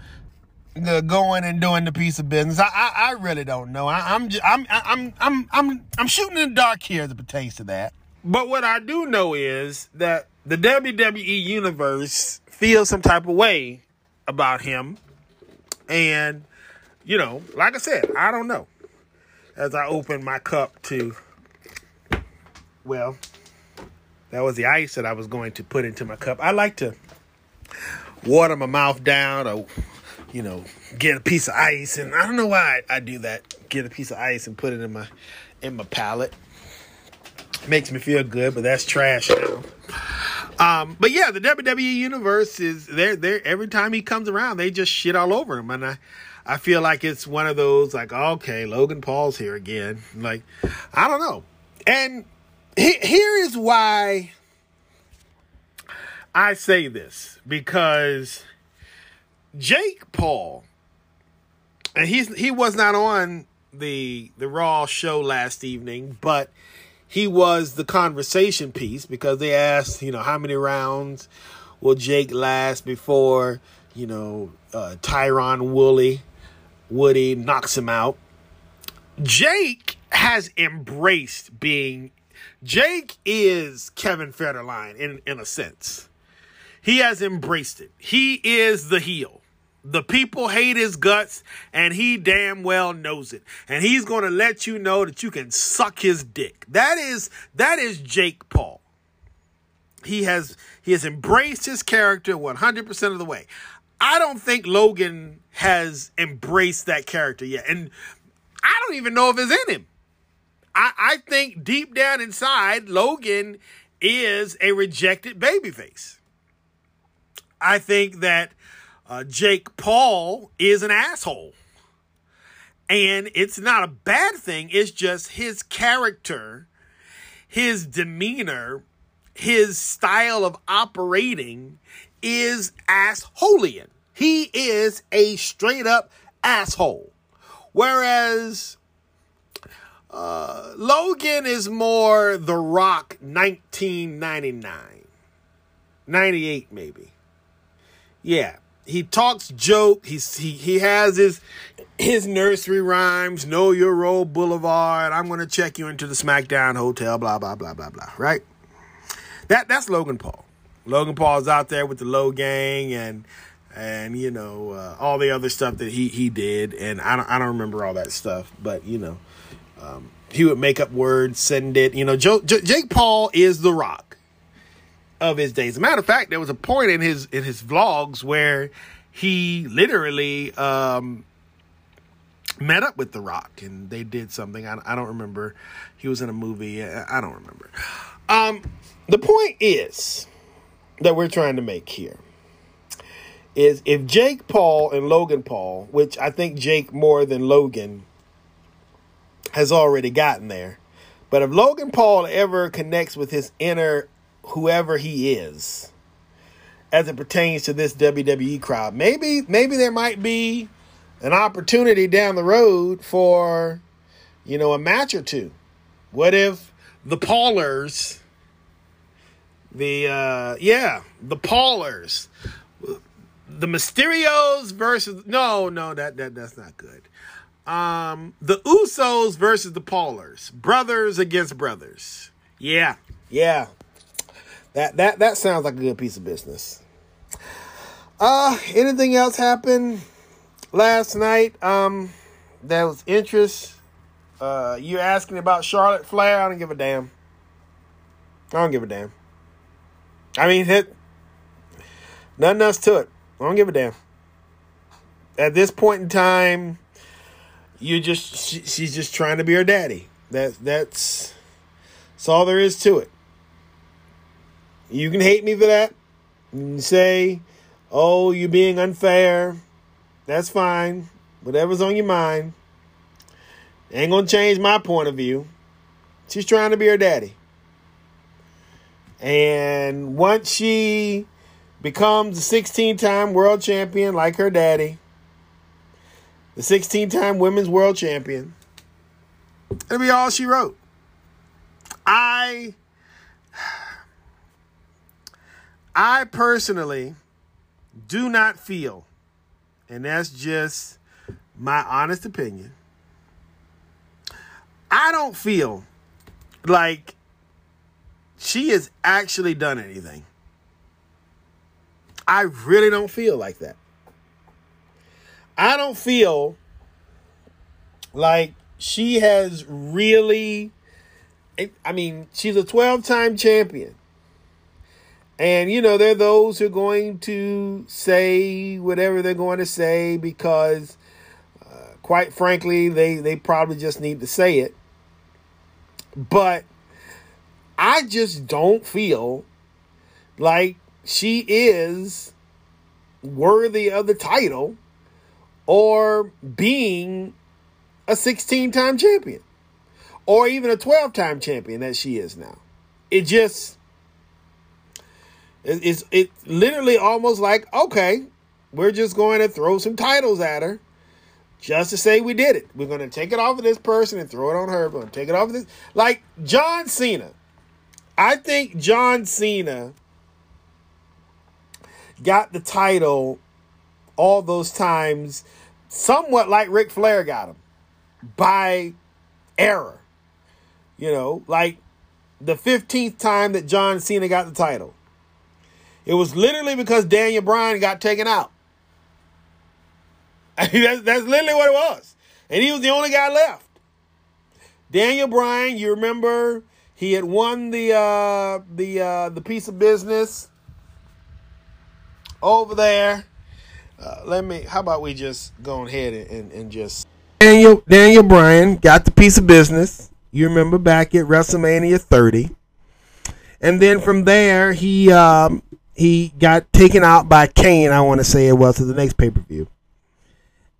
the going and doing the piece of business. I I, I really don't know. I, am just, I'm I'm I'm I'm I'm shooting in the dark here as it pertains to that. But what I do know is that the WWE universe feels some type of way about him, and you know, like I said, I don't know. As I open my cup to, well, that was the ice that I was going to put into my cup. I like to water my mouth down or you know, get a piece of ice, and I don't know why I, I, do that. Get a piece of ice and put it in my in my palate. Makes me feel good, but that's trash now. Um, but yeah, the WWE universe is there. There every time he comes around, they just shit all over him, and I, I feel like it's one of those like, okay, Logan Paul's here again. Like, I don't know, and he, here is why I say this because Jake Paul, and he's he was not on the the Raw show last evening, but he was the conversation piece because they asked, you know, how many rounds will Jake last before, you know, uh, Tyron Woodley Woody knocks him out. Jake has embraced being Jake is Kevin Federline in in a sense. he has embraced it. He is the heel. The people hate his guts, and he damn well knows it. And he's to let you know that you can suck his dick. That is that is Jake Paul. He has he has embraced his character 100% of the way. I don't think Logan has embraced that character yet. And I don't even know if it's in him. I, I think deep down inside, Logan is a rejected babyface. I think that uh, Jake Paul is an asshole. And it's not a bad thing, it's just his character, his demeanor, his style of operating is assholeian. He is a straight up asshole. Whereas uh, Logan is more The Rock 1999. 98 maybe. Yeah. He talks joke. He's, he he has his his nursery rhymes. Know your role, Boulevard. I'm gonna check you into the SmackDown Hotel. Blah blah blah blah blah. Right. That that's Logan Paul. Logan Paul's out there with the Logang and and you know uh, all the other stuff that he he did. And I don't I don't remember all that stuff, but you know um, he would make up words, send it. You know, Joe, J- Jake Paul is the Rock of his days. As a matter of fact, there was a point in his in his vlogs where he literally um, met up with the Rock and they did something. I, I don't remember. He was in a movie. I don't remember. Um, the point is that we're trying to make here is if Jake Paul and Logan Paul, which I think Jake more than Logan has already gotten there. But if Logan Paul ever connects with his inner whoever he is, as it pertains to this WWE crowd, maybe maybe there might be an opportunity down the road for, you know, a match or two. What if the Paulers, the uh yeah, the Paulers, the Mysterios versus no, no, that that that's not good um, the Usos versus the Paulers, brothers against brothers. Yeah, yeah. That that that sounds like a good piece of business. Uh, anything else happened last night? Um, that was interest. Uh, you asking about Charlotte Flair? I don't give a damn. I don't give a damn. I mean, hit nothing else to it. I don't give a damn. At this point in time, you just she, she's just trying to be her daddy. That that's that's all there is to it. You can hate me for that. You can say, "Oh, you're being unfair." That's fine. Whatever's on your mind. Ain't gonna change my point of view. She's trying to be her daddy. And once she becomes a 16 time world champion like her daddy, the 16 time women's world champion. it'll be all she wrote. I I personally do not feel, and that's just my honest opinion. I don't feel like she has actually done anything. I really don't feel like that. I don't feel like she has really. I mean, she's a 12 time champion. And, you know, there are those who are going to say whatever they're going to say because, uh, quite frankly, they, they probably just need to say it. But I just don't feel like she is worthy of the title or being a 16 time champion or even a 12 time champion that she is now. It just, it's, it's literally almost like, okay, we're just going to throw some titles at her just to say we did it. We're going to take it off of this person and throw it on her. We're going to take it off of this. Like John Cena. I think John Cena got the title all those times somewhat like Ric Flair got him by error. You know, like the 15th time that John Cena got the title. It was literally because Daniel Bryan got taken out. that's, that's literally what it was. And he was the only guy left. Daniel Bryan, you remember he had won the uh, the uh, the piece of business over there. Uh, let me. How about we just go ahead and, and, just Daniel Daniel Bryan got the piece of business. You remember back at WrestleMania 30, and then from there he um, he got taken out by Kane. I want to say it was to the next pay per view,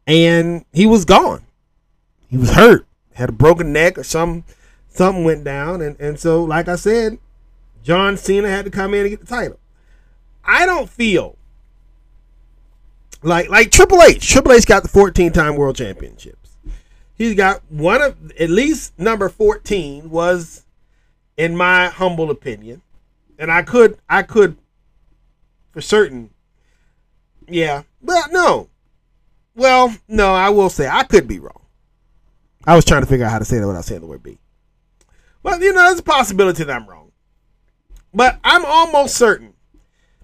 and he was gone. He was hurt, had a broken neck or some something went down, and and so like I said, John Cena had to come in and get the title. I don't feel like like Triple H. Triple H got the 14 time world championships. He's got one of at least number 14 was in my humble opinion. And I could I could for certain yeah. But no. Well, no, I will say I could be wrong. I was trying to figure out how to say that without saying the word B. But you know, there's a possibility that I'm wrong. But I'm almost certain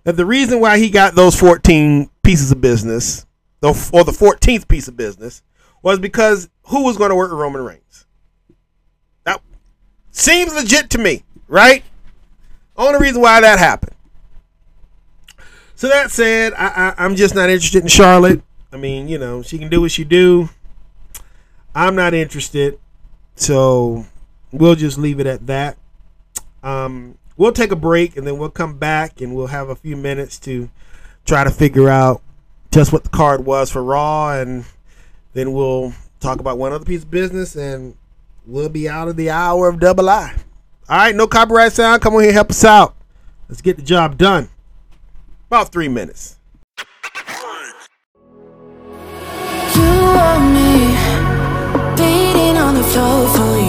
that the reason why he got those 14 pieces of business, or the 14th piece of business, was because who was going to work with Roman Reigns? That seems legit to me, right? Only reason why that happened. So that said, I, I, I'm just not interested in Charlotte. I mean, you know, she can do what she do. I'm not interested. So we'll just leave it at that. Um, we'll take a break and then we'll come back and we'll have a few minutes to try to figure out just what the card was for Raw and then we'll talk about one other piece of business and we'll be out of the hour of double I. All right, no copyright sound. Come on here, help us out. Let's get the job done. About three minutes. You want me beating on the floor for you.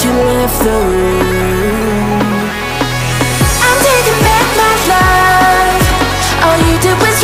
You left the room. I'm taking back my life. All you did was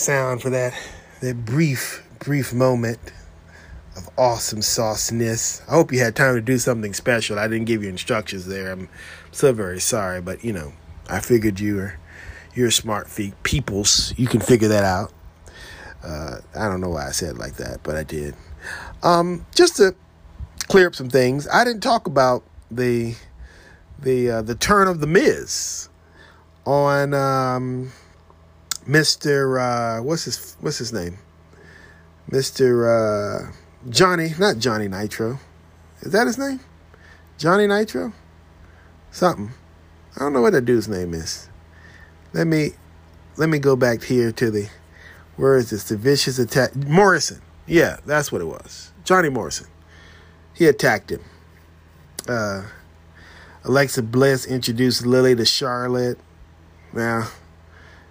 sound for that that brief, brief moment of awesome sauciness. I hope you had time to do something special. I didn't give you instructions there. I'm so very sorry, but you know, I figured you were you're smart feet peoples. You can figure that out. Uh, I don't know why I said like that, but I did. Um, just to clear up some things, I didn't talk about the the uh, the turn of the Miz on um, Mr. Uh, what's his what's his name? Mr. Uh, Johnny, not Johnny Nitro. Is that his name? Johnny Nitro? Something. I don't know what that dude's name is. Let me let me go back here to the where is this? The vicious attack Morrison. Yeah, that's what it was. Johnny Morrison. He attacked him. Uh Alexa Bliss introduced Lily to Charlotte. Now,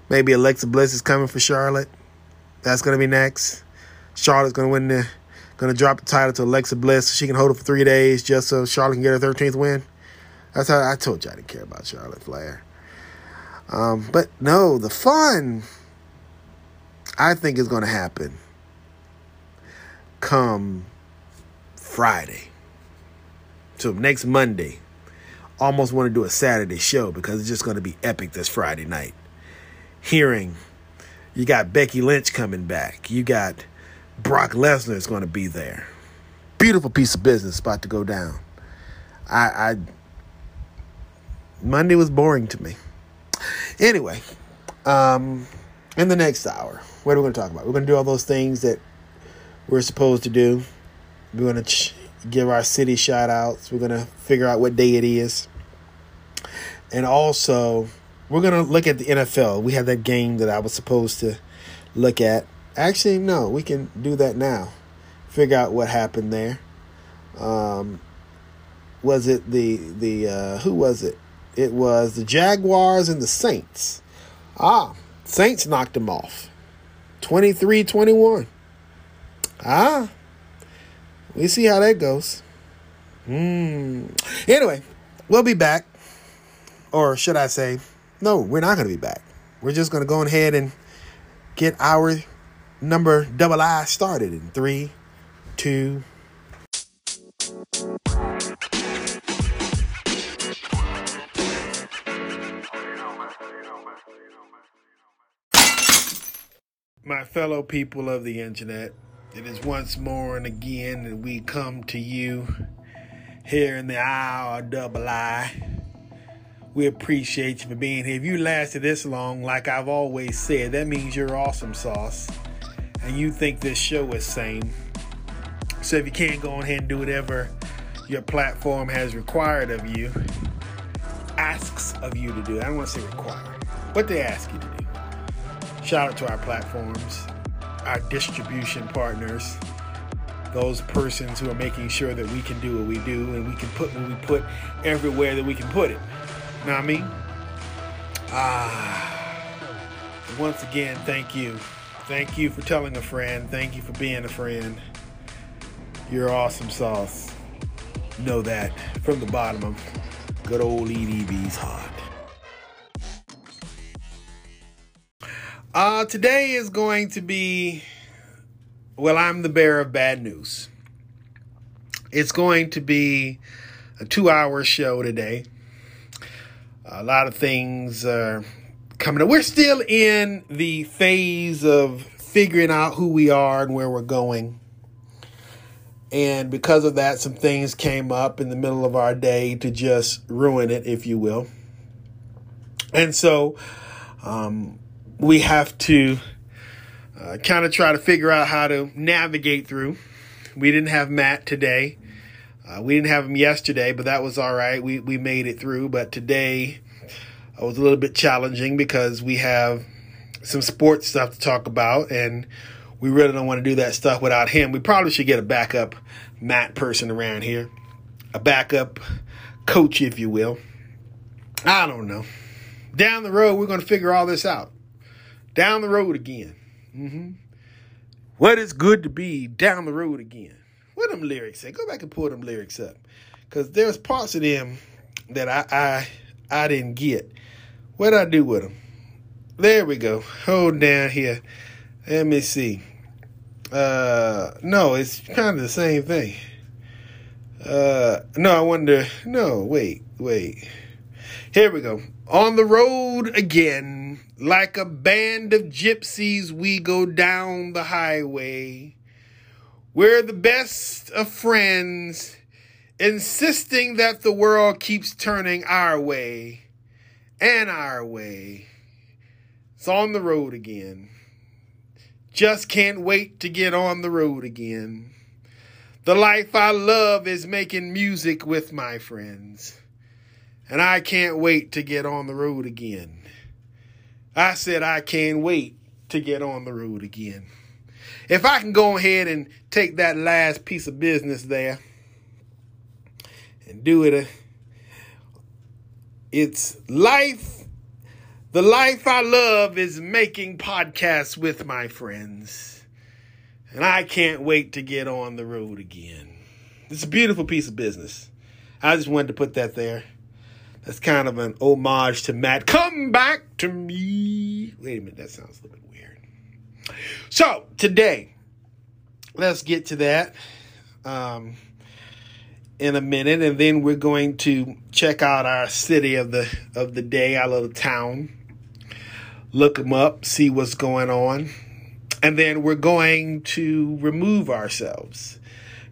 maybe Alexa Bliss is coming for Charlotte. That's gonna be next. Charlotte's gonna win the gonna drop the title to Alexa Bliss so she can hold it for three days just so Charlotte can get her thirteenth win. That's how I told you I didn't care about Charlotte Flair. Um, but no, the fun I think is gonna happen come Friday. So next Monday almost want to do a Saturday show because it's just to be epic this Friday night. Hearing you got Becky Lynch coming back, you got Brock Lesnar is going to be there. Beautiful piece of business about to go down. I, I Monday was boring to me. Anyway, um, in the next hour, what are we going to talk about? We're going to do all those things that we're supposed to do. We're going to ch- give our city shout outs. We're going to figure out what day it is. And also, we're going to look at the NFL. We have that game that I was supposed to look at. Actually, no, we can do that now. Figure out what happened there. Um, was it the the uh, who was it? It was the Jaguars and the Saints. Ah, Saints knocked them off. 23-21. Ah, we see how that goes. Hmm. Anyway, we'll be back. Or should I say, no, we're not going to be back. We're just going to go ahead and get our number double I started in three, two. My fellow people of the internet, it is once more and again that we come to you here in the hour double I. We appreciate you for being here. If you lasted this long, like I've always said, that means you're awesome sauce. And you think this show is sane. So if you can't go ahead and do whatever your platform has required of you, asks of you to do. I don't want to say require, what they ask you to do. Shout out to our platforms, our distribution partners, those persons who are making sure that we can do what we do and we can put what we put everywhere that we can put it. Know what I mean? Ah. Once again, thank you. Thank you for telling a friend. Thank you for being a friend. You're awesome sauce. Know that from the bottom of good old EDB's heart. Uh, today is going to be, well, I'm the bearer of bad news. It's going to be a two hour show today. A lot of things are coming up. We're still in the phase of figuring out who we are and where we're going. And because of that, some things came up in the middle of our day to just ruin it, if you will. And so, um, we have to uh, kind of try to figure out how to navigate through. We didn't have Matt today. Uh, we didn't have him yesterday, but that was all right. We we made it through. But today uh, was a little bit challenging because we have some sports stuff to talk about, and we really don't want to do that stuff without him. We probably should get a backup Matt person around here, a backup coach, if you will. I don't know. Down the road, we're going to figure all this out down the road again. Mm-hmm. What is good to be down the road again? What them lyrics say? Go back and pull them lyrics up, because there's parts of them that I I I didn't get. What did I do with them? There we go. Hold down here. Let me see. Uh, no, it's kind of the same thing. Uh, no, I wonder. No, wait, wait. Here we go. On the road again, like a band of gypsies, we go down the highway. We're the best of friends, insisting that the world keeps turning our way and our way. It's on the road again. Just can't wait to get on the road again. The life I love is making music with my friends. And I can't wait to get on the road again. I said I can't wait to get on the road again. If I can go ahead and take that last piece of business there and do it, uh, it's life the life I love is making podcasts with my friends. And I can't wait to get on the road again. It's a beautiful piece of business. I just wanted to put that there. That's kind of an homage to Matt. Come back to me. Wait a minute, that sounds a little bit. So, today, let's get to that um, in a minute, and then we're going to check out our city of the of the day, our little town look them up, see what's going on. And then we're going to remove ourselves.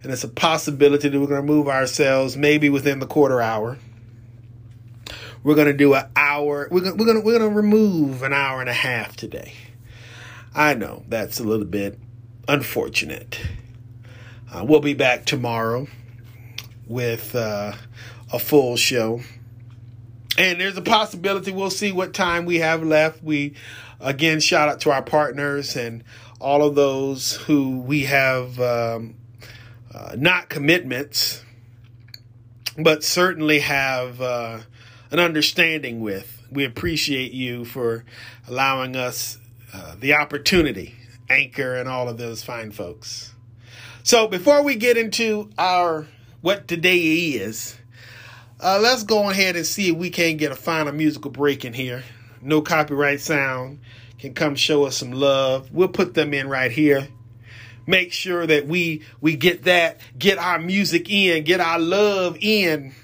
And it's a possibility that we're going to remove ourselves maybe within the quarter hour. We're going to do an hour. We're going, we're going to, we're going to remove an hour and a half today. I know that's a little bit unfortunate. Uh, we'll be back tomorrow with uh, a full show and there's a possibility we'll see what time we have left. We again shout out to our partners and all of those who we have um, uh, not commitments, but certainly have uh, an understanding with. We appreciate you for allowing us uh, the opportunity, Anchor, and all of those fine folks. So before we get into our what today is, uh, let's go ahead and see if we can't get a final musical break in here. No copyright sound can come show us some love. We'll put them in right here. Make sure that we we get that, get our music in, get our love in.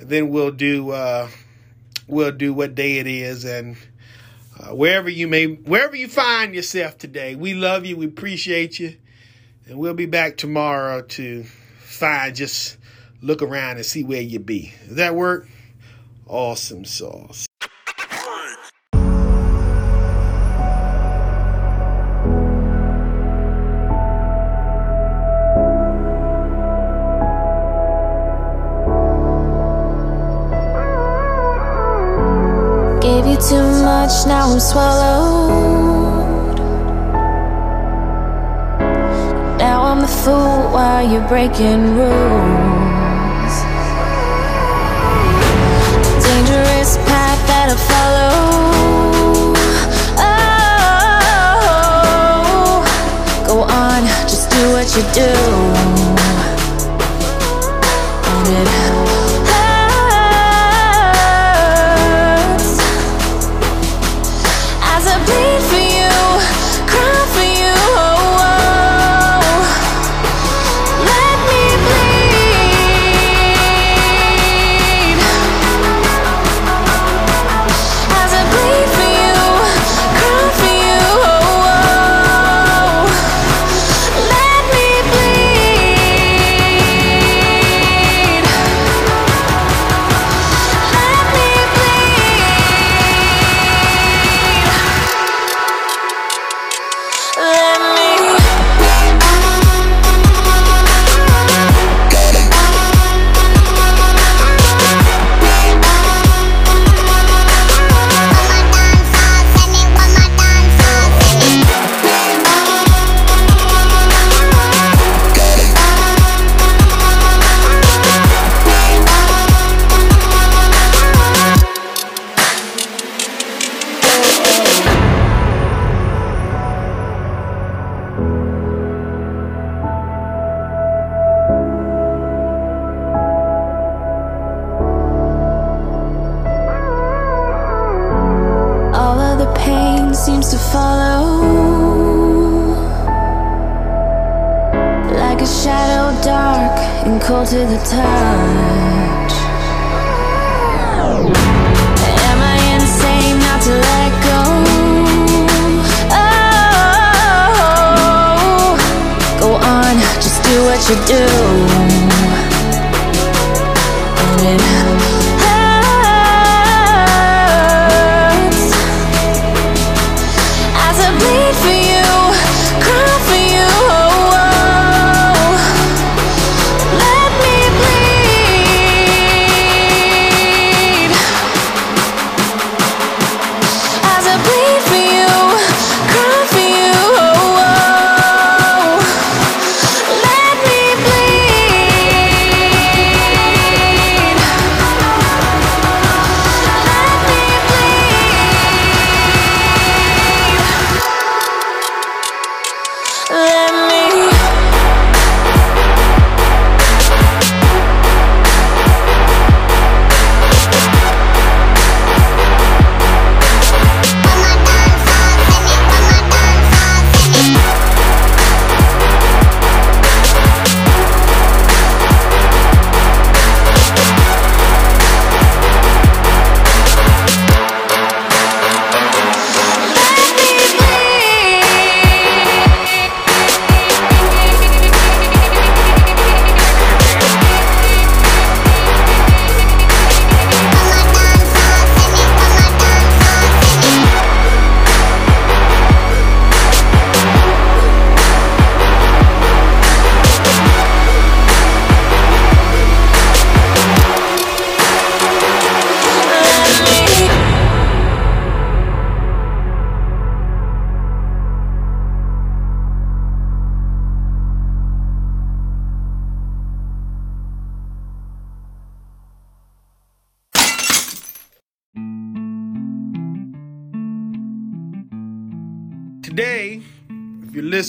Then we'll do uh, we'll do what day it is and uh, wherever you may wherever you find yourself today. We love you, we appreciate you, and we'll be back tomorrow to find just look around and see where you be. Does that work? Awesome sauce. Much, now I'm swallowed. Now I'm the fool while you're breaking rules. Dangerous path that I follow. Oh, go on, just do what you do.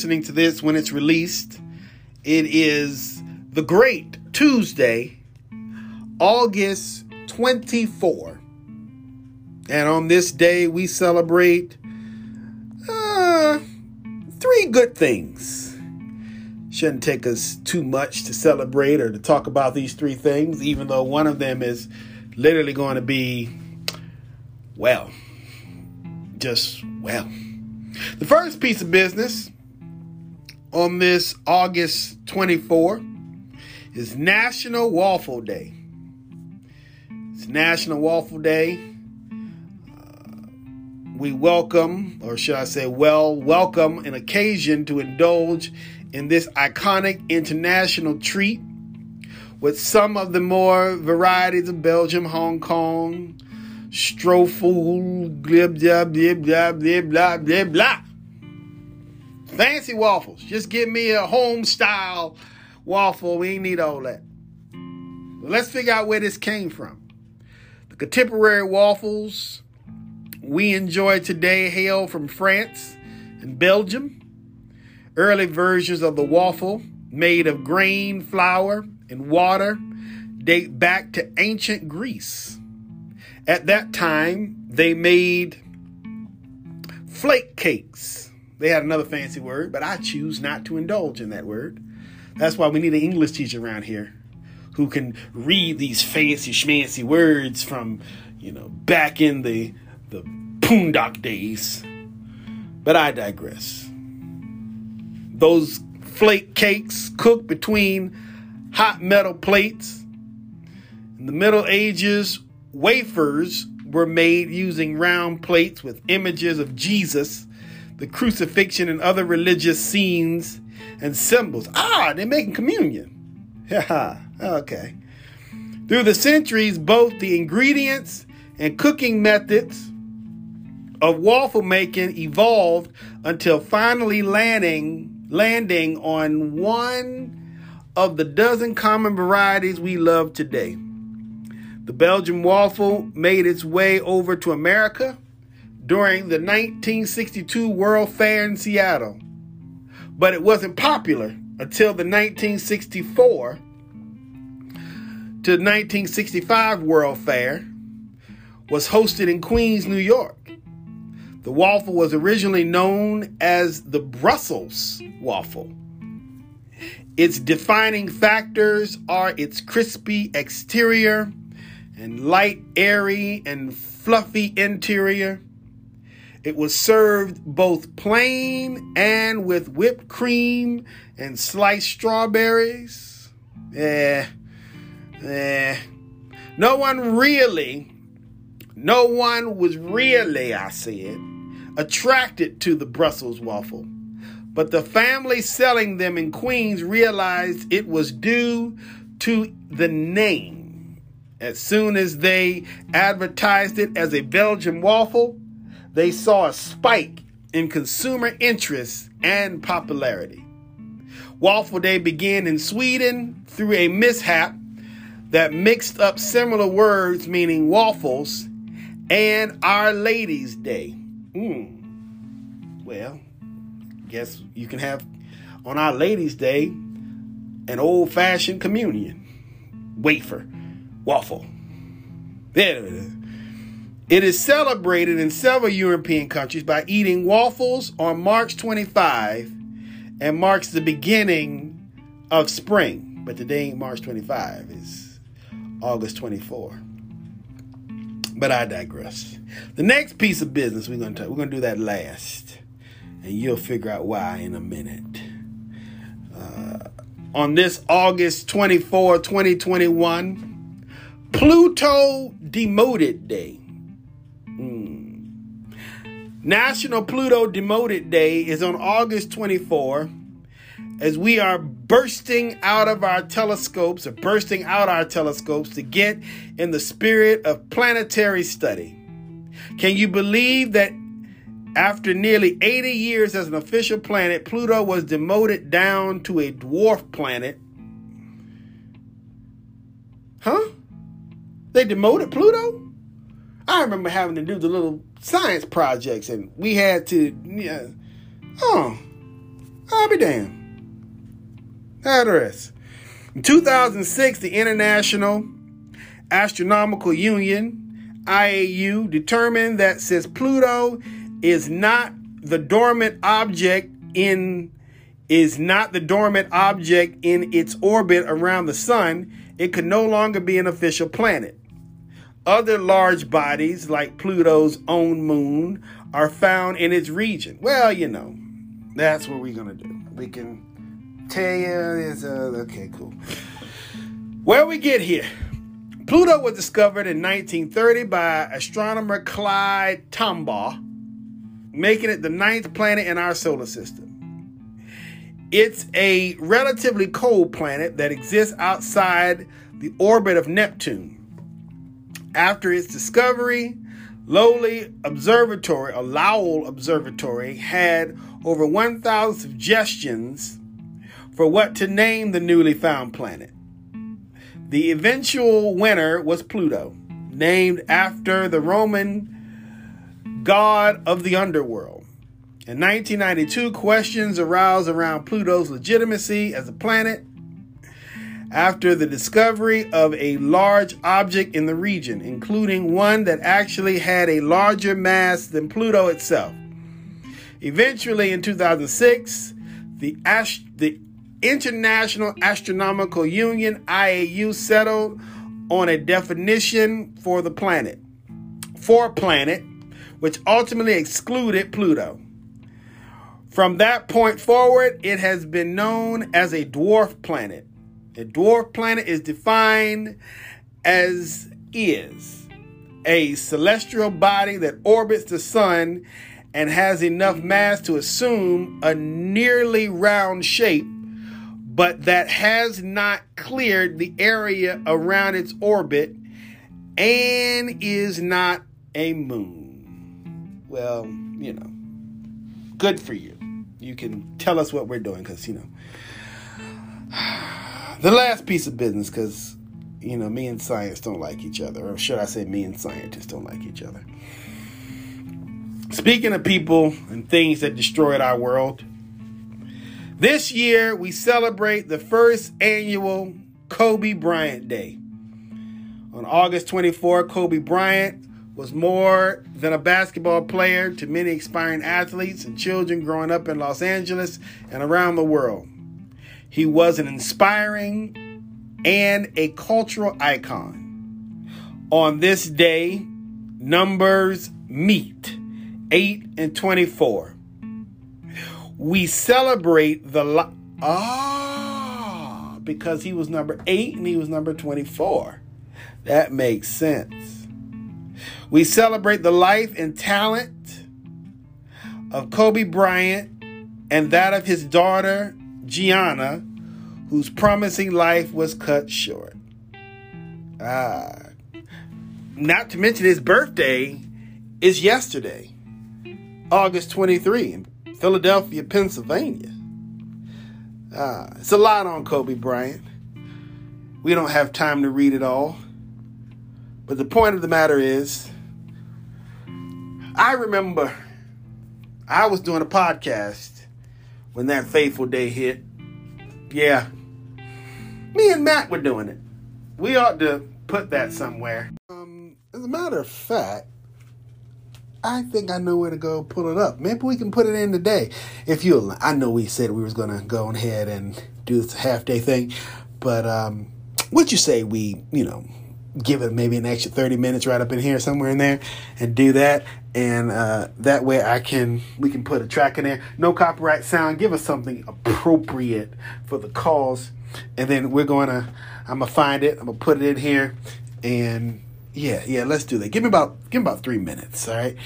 Listening to this when it's released, it is the great Tuesday, August 24. And on this day, we celebrate uh, three good things. Shouldn't take us too much to celebrate or to talk about these three things, even though one of them is literally going to be, well, just well. The first piece of business on this August 24 is National Waffle Day. It's National Waffle Day. Uh, we welcome, or should I say, well, welcome an occasion to indulge in this iconic international treat with some of the more varieties of Belgium, Hong Kong, Strofel, glib, blab, blib, blab, blib, blah, blah, blah. Fancy waffles. Just give me a home style waffle. We ain't need all that. Let's figure out where this came from. The contemporary waffles we enjoy today hail from France and Belgium. Early versions of the waffle, made of grain, flour, and water, date back to ancient Greece. At that time, they made flake cakes. They had another fancy word, but I choose not to indulge in that word. That's why we need an English teacher around here who can read these fancy schmancy words from, you know, back in the the Poondock days. But I digress. Those flake cakes cooked between hot metal plates. In the Middle Ages, wafers were made using round plates with images of Jesus, the crucifixion, and other religious scenes and symbols. Ah, they're making communion. Yeah, okay. Through the centuries, both the ingredients and cooking methods of waffle making evolved until finally landing landing on one of the dozen common varieties we love today. The Belgian waffle made its way over to America during the 1962 World Fair in Seattle, but it wasn't popular until the 1964 to 1965 World Fair was hosted in Queens, New York. The waffle was originally known as the Brussels waffle. Its defining factors are its crispy exterior and light, airy, and fluffy interior. It was served both plain and with whipped cream and sliced strawberries. Eh, eh. No one really, no one was really, I said, attracted to the Brussels waffle. But the family selling them in Queens realized it was due to the name. As soon as they advertised it as a Belgian waffle, they saw a spike in consumer interest and popularity. Waffle Day began in Sweden through a mishap that mixed up similar words meaning waffles and Our Lady's Day. Mm. Well, guess you can have on Our Lady's Day an old fashioned communion wafer, waffle. There it is. It is celebrated in several European countries by eating waffles on March 25 and marks the beginning of spring. But today ain't March 25, it's August 24. But I digress. The next piece of business we're gonna talk, we're gonna do that last, and you'll figure out why in a minute. Uh, on this August 24, 2021, Pluto Demoted Day. National Pluto Demoted Day is on August 24 as we are bursting out of our telescopes or bursting out our telescopes to get in the spirit of planetary study. Can you believe that after nearly 80 years as an official planet, Pluto was demoted down to a dwarf planet? Huh? They demoted Pluto? I remember having to do the little science projects, and we had to, yeah, oh, I'll be damned. Address. In 2006, the International Astronomical Union, IAU, determined that since Pluto is not the dormant object in is not the dormant object in its orbit around the sun, it could no longer be an official planet. Other large bodies, like Pluto's own moon, are found in its region. Well, you know, that's what we're going to do. We can tell you, it's, uh, okay, cool. Where we get here. Pluto was discovered in 1930 by astronomer Clyde Tombaugh, making it the ninth planet in our solar system. It's a relatively cold planet that exists outside the orbit of Neptune. After its discovery, Lowell Observatory, or Lowell Observatory, had over 1,000 suggestions for what to name the newly found planet. The eventual winner was Pluto, named after the Roman god of the underworld. In 1992, questions arose around Pluto's legitimacy as a planet after the discovery of a large object in the region, including one that actually had a larger mass than Pluto itself. Eventually, in 2006, the, Ast- the International Astronomical Union IAU settled on a definition for the planet, for planet, which ultimately excluded Pluto. From that point forward, it has been known as a dwarf planet. A dwarf planet is defined as is a celestial body that orbits the sun and has enough mass to assume a nearly round shape, but that has not cleared the area around its orbit and is not a moon. Well, you know, good for you. You can tell us what we're doing because, you know. The last piece of business, because, you know, me and science don't like each other. Or should I say, me and scientists don't like each other. Speaking of people and things that destroyed our world, this year we celebrate the first annual Kobe Bryant Day. On August 24, Kobe Bryant was more than a basketball player to many aspiring athletes and children growing up in Los Angeles and around the world. He was an inspiring and a cultural icon. On this day, numbers meet 8 and 24. We celebrate the li- ah because he was number 8 and he was number 24. That makes sense. We celebrate the life and talent of Kobe Bryant and that of his daughter Gianna, whose promising life was cut short. Ah. Not to mention his birthday is yesterday, August 23, in Philadelphia, Pennsylvania. Ah, it's a lot on Kobe Bryant. We don't have time to read it all. But the point of the matter is, I remember I was doing a podcast when that fateful day hit. Yeah. Me and Matt were doing it. We ought to put that somewhere. Um, as a matter of fact, I think I know where to go pull it up. Maybe we can put it in today. If you, I know we said we was gonna go ahead and do this half day thing, but um, what you say we, you know, give it maybe an extra 30 minutes right up in here somewhere in there and do that. And uh, that way i can we can put a track in there. No copyright sound. Give us something appropriate for the cause. And then we're gonna i'm gonna find it. I'm gonna put it in here. And yeah yeah let's do that. Give me about give me about three minutes all right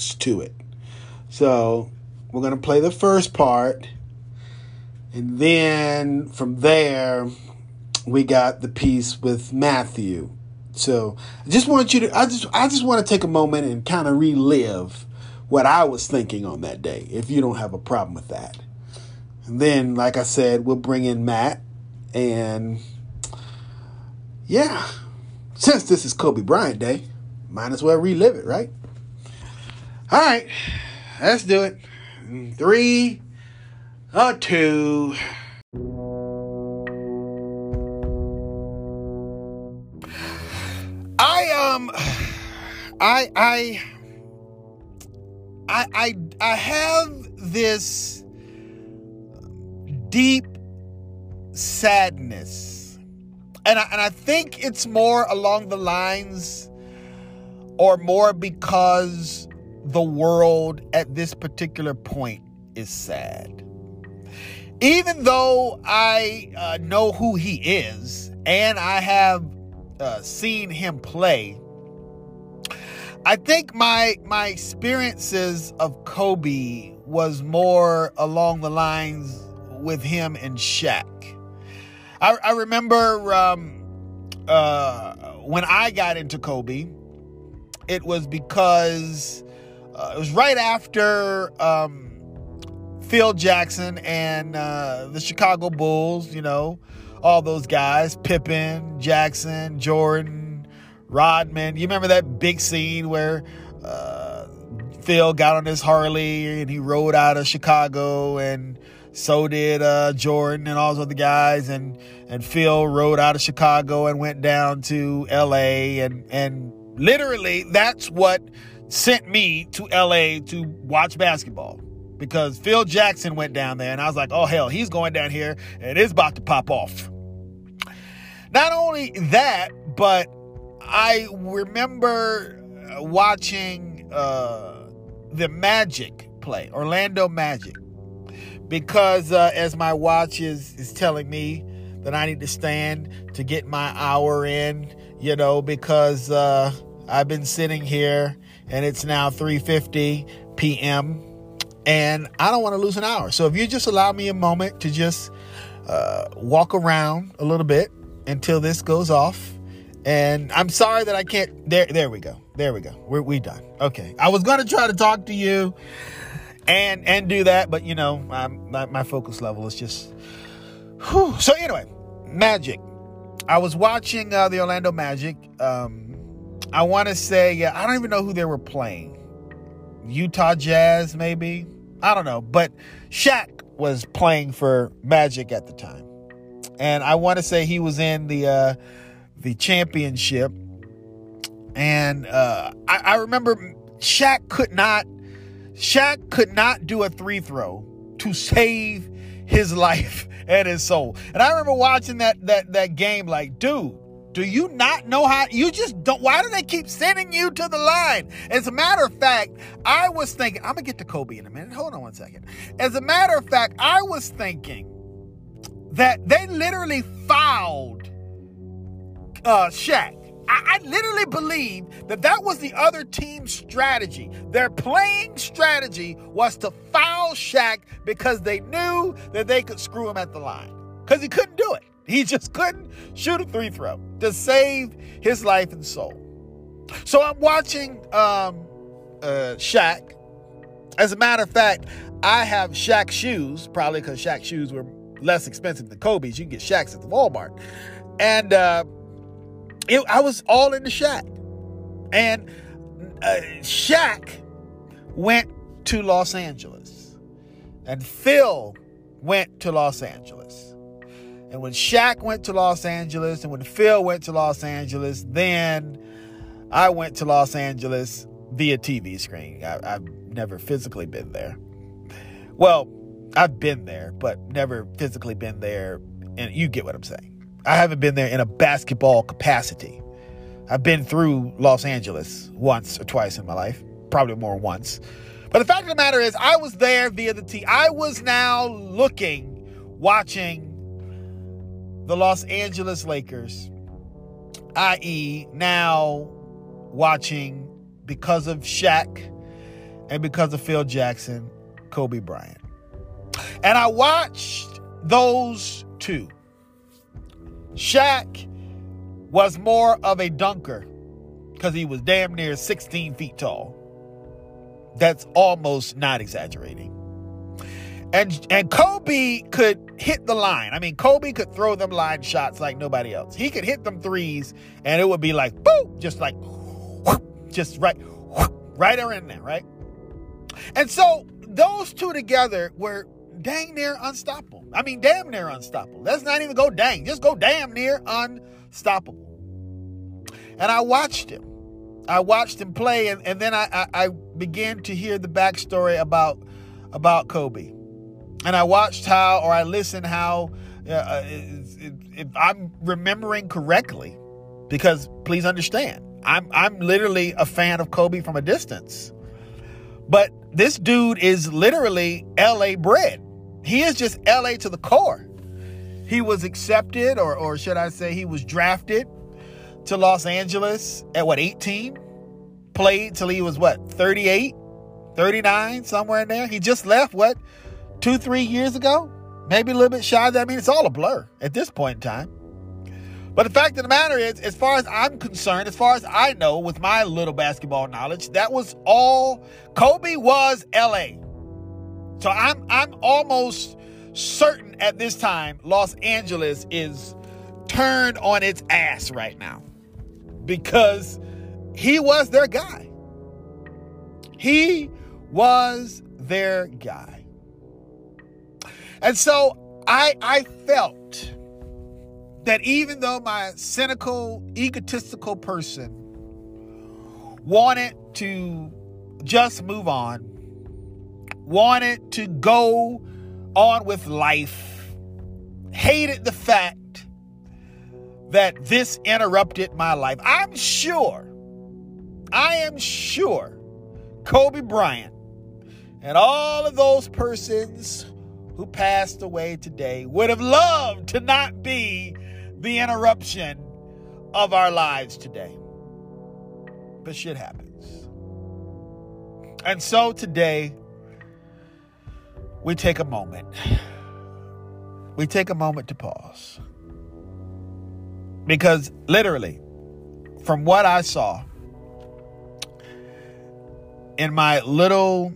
parts to it. So we're going to play the first part. And then from there, we got the piece with Matthew. So I just want you to I just I just want to take a moment and kind of relive what I was thinking on that day, if you don't have a problem with that. And then, like I said, we'll bring in Matt and yeah, since this is Kobe Bryant Day, might as well relive it, right? All right, let's do it. Three, a two. I um, I I I I I have this deep sadness, and I, and I think it's more along the lines, or more because the world at this particular point is sad. Even though I uh, know who he is and I have uh, seen him play, I think my my experiences of Kobe was more along the lines with him and Shaq. I, I remember um, uh, when I got into Kobe, it was because uh, it was right after um, Phil Jackson and uh, the Chicago Bulls, you know, all those guys Pippen, Jackson, Jordan, Rodman. You remember that big scene where uh, Phil got on his Harley and he rode out of Chicago and so did uh, Jordan and all those other guys, and and Phil rode out of Chicago and went down to L.A. and and literally that's what sent me to LA to watch basketball because Phil Jackson went down there and I was like, oh hell, he's going down here and it's about to pop off. Not only that, but I remember watching uh, the Magic play, Orlando Magic, because uh, as my watch is, is telling me that I need to stand to get my hour in, you know, because uh, I've been sitting here and it's now 3:50 p.m. and I don't want to lose an hour. So if you just allow me a moment to just uh, walk around a little bit until this goes off. And I'm sorry that I can't. There, there we go. There we go. We're we done. Okay. I was gonna try to talk to you and and do that, but you know, my, my focus level is just. Whew. So anyway, Magic. I was watching uh, the Orlando Magic. Um, I want to say, yeah, I don't even know who they were playing. Utah Jazz, maybe. I don't know. But Shaq was playing for Magic at the time. And I want to say he was in the uh, the championship. And uh, I, I remember Shaq could not Shaq could not do a three throw to save his life and his soul. And I remember watching that that that game like, dude, do you not know how? You just don't. Why do they keep sending you to the line? As a matter of fact, I was thinking, I'm going to get to Kobe in a minute. Hold on one second. As a matter of fact, I was thinking that they literally fouled uh, Shaq. I, I literally believe that that was the other team's strategy. Their playing strategy was to foul Shaq because they knew that they could screw him at the line because he couldn't do it. He just couldn't shoot a three throw to save his life and soul. So I'm watching um, uh, Shaq. As a matter of fact, I have Shaq shoes, probably because Shaq shoes were less expensive than Kobe's. You can get Shaq's at the Walmart. And uh, it, I was all into Shaq. And uh, Shaq went to Los Angeles. And Phil went to Los Angeles. And when Shaq went to Los Angeles and when Phil went to Los Angeles, then I went to Los Angeles via TV screen. I, have never physically been there. Well, I've been there, but never physically been there. And you get what I'm saying. I haven't been there in a basketball capacity. I've been through Los Angeles once or twice in my life, probably more once. But the fact of the matter is, I was there via the T. I was now looking, watching the Los Angeles Lakers i.e., now watching because of Shaq and because of Phil Jackson, Kobe Bryant. And I watched those two. Shaq was more of a dunker because he was damn near 16 feet tall. That's almost not exaggerating. And and Kobe could hit the line. I mean, Kobe could throw them line shots like nobody else. He could hit them threes, and it would be like boom, just like whoop, just right, whoop, right around there, right? And so those two together were dang near unstoppable. I mean, damn near unstoppable. Let's not even go dang, just go damn near unstoppable. And I watched him. I watched him play, and, and then I, I, I began to hear the backstory about about Kobe and I watched how, or I listened how, uh, if, if I'm remembering correctly, because please understand, I'm I'm literally a fan of Kobe from a distance, but this dude is literally L.A. bred. He is just L.A. to the core. He was accepted, or or should I say, he was drafted to Los Angeles at what 18, played till he was what 38, 39, somewhere in there. He just left what two, three years ago, maybe a little bit shy that. I mean, it's all a blur at this point in time. But the fact of the matter is, as far as I'm concerned, as far as I know, with my little basketball knowledge, that was all Kobe was LA. So I'm I'm almost certain at this time Los Angeles is turned on its ass right now. Because he was their guy. He was their guy. And so I I felt that even though my cynical, egotistical person wanted to just move on, wanted to go on with life, hated the fact that this interrupted my life. I'm sure, I am sure Kobe Bryant and all of those persons who passed away today would have loved to not be the interruption of our lives today. But shit happens. And so today, we take a moment. We take a moment to pause. Because literally, from what I saw in my little,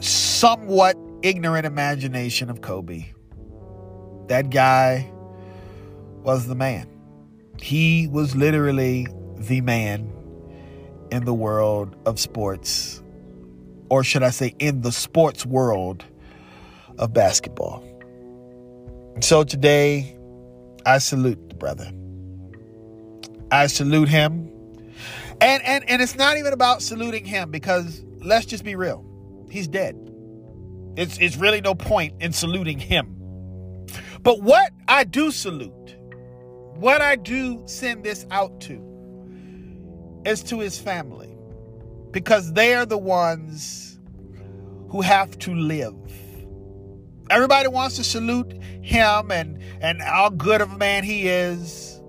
somewhat ignorant imagination of Kobe. That guy was the man. He was literally the man in the world of sports, or should I say, in the sports world of basketball. So today, I salute the brother. I salute him. And, and, and it's not even about saluting him because let's just be real. He's dead. It's, it's really no point in saluting him. But what I do salute, what I do send this out to, is to his family. Because they are the ones who have to live. Everybody wants to salute him and, and how good of a man he is.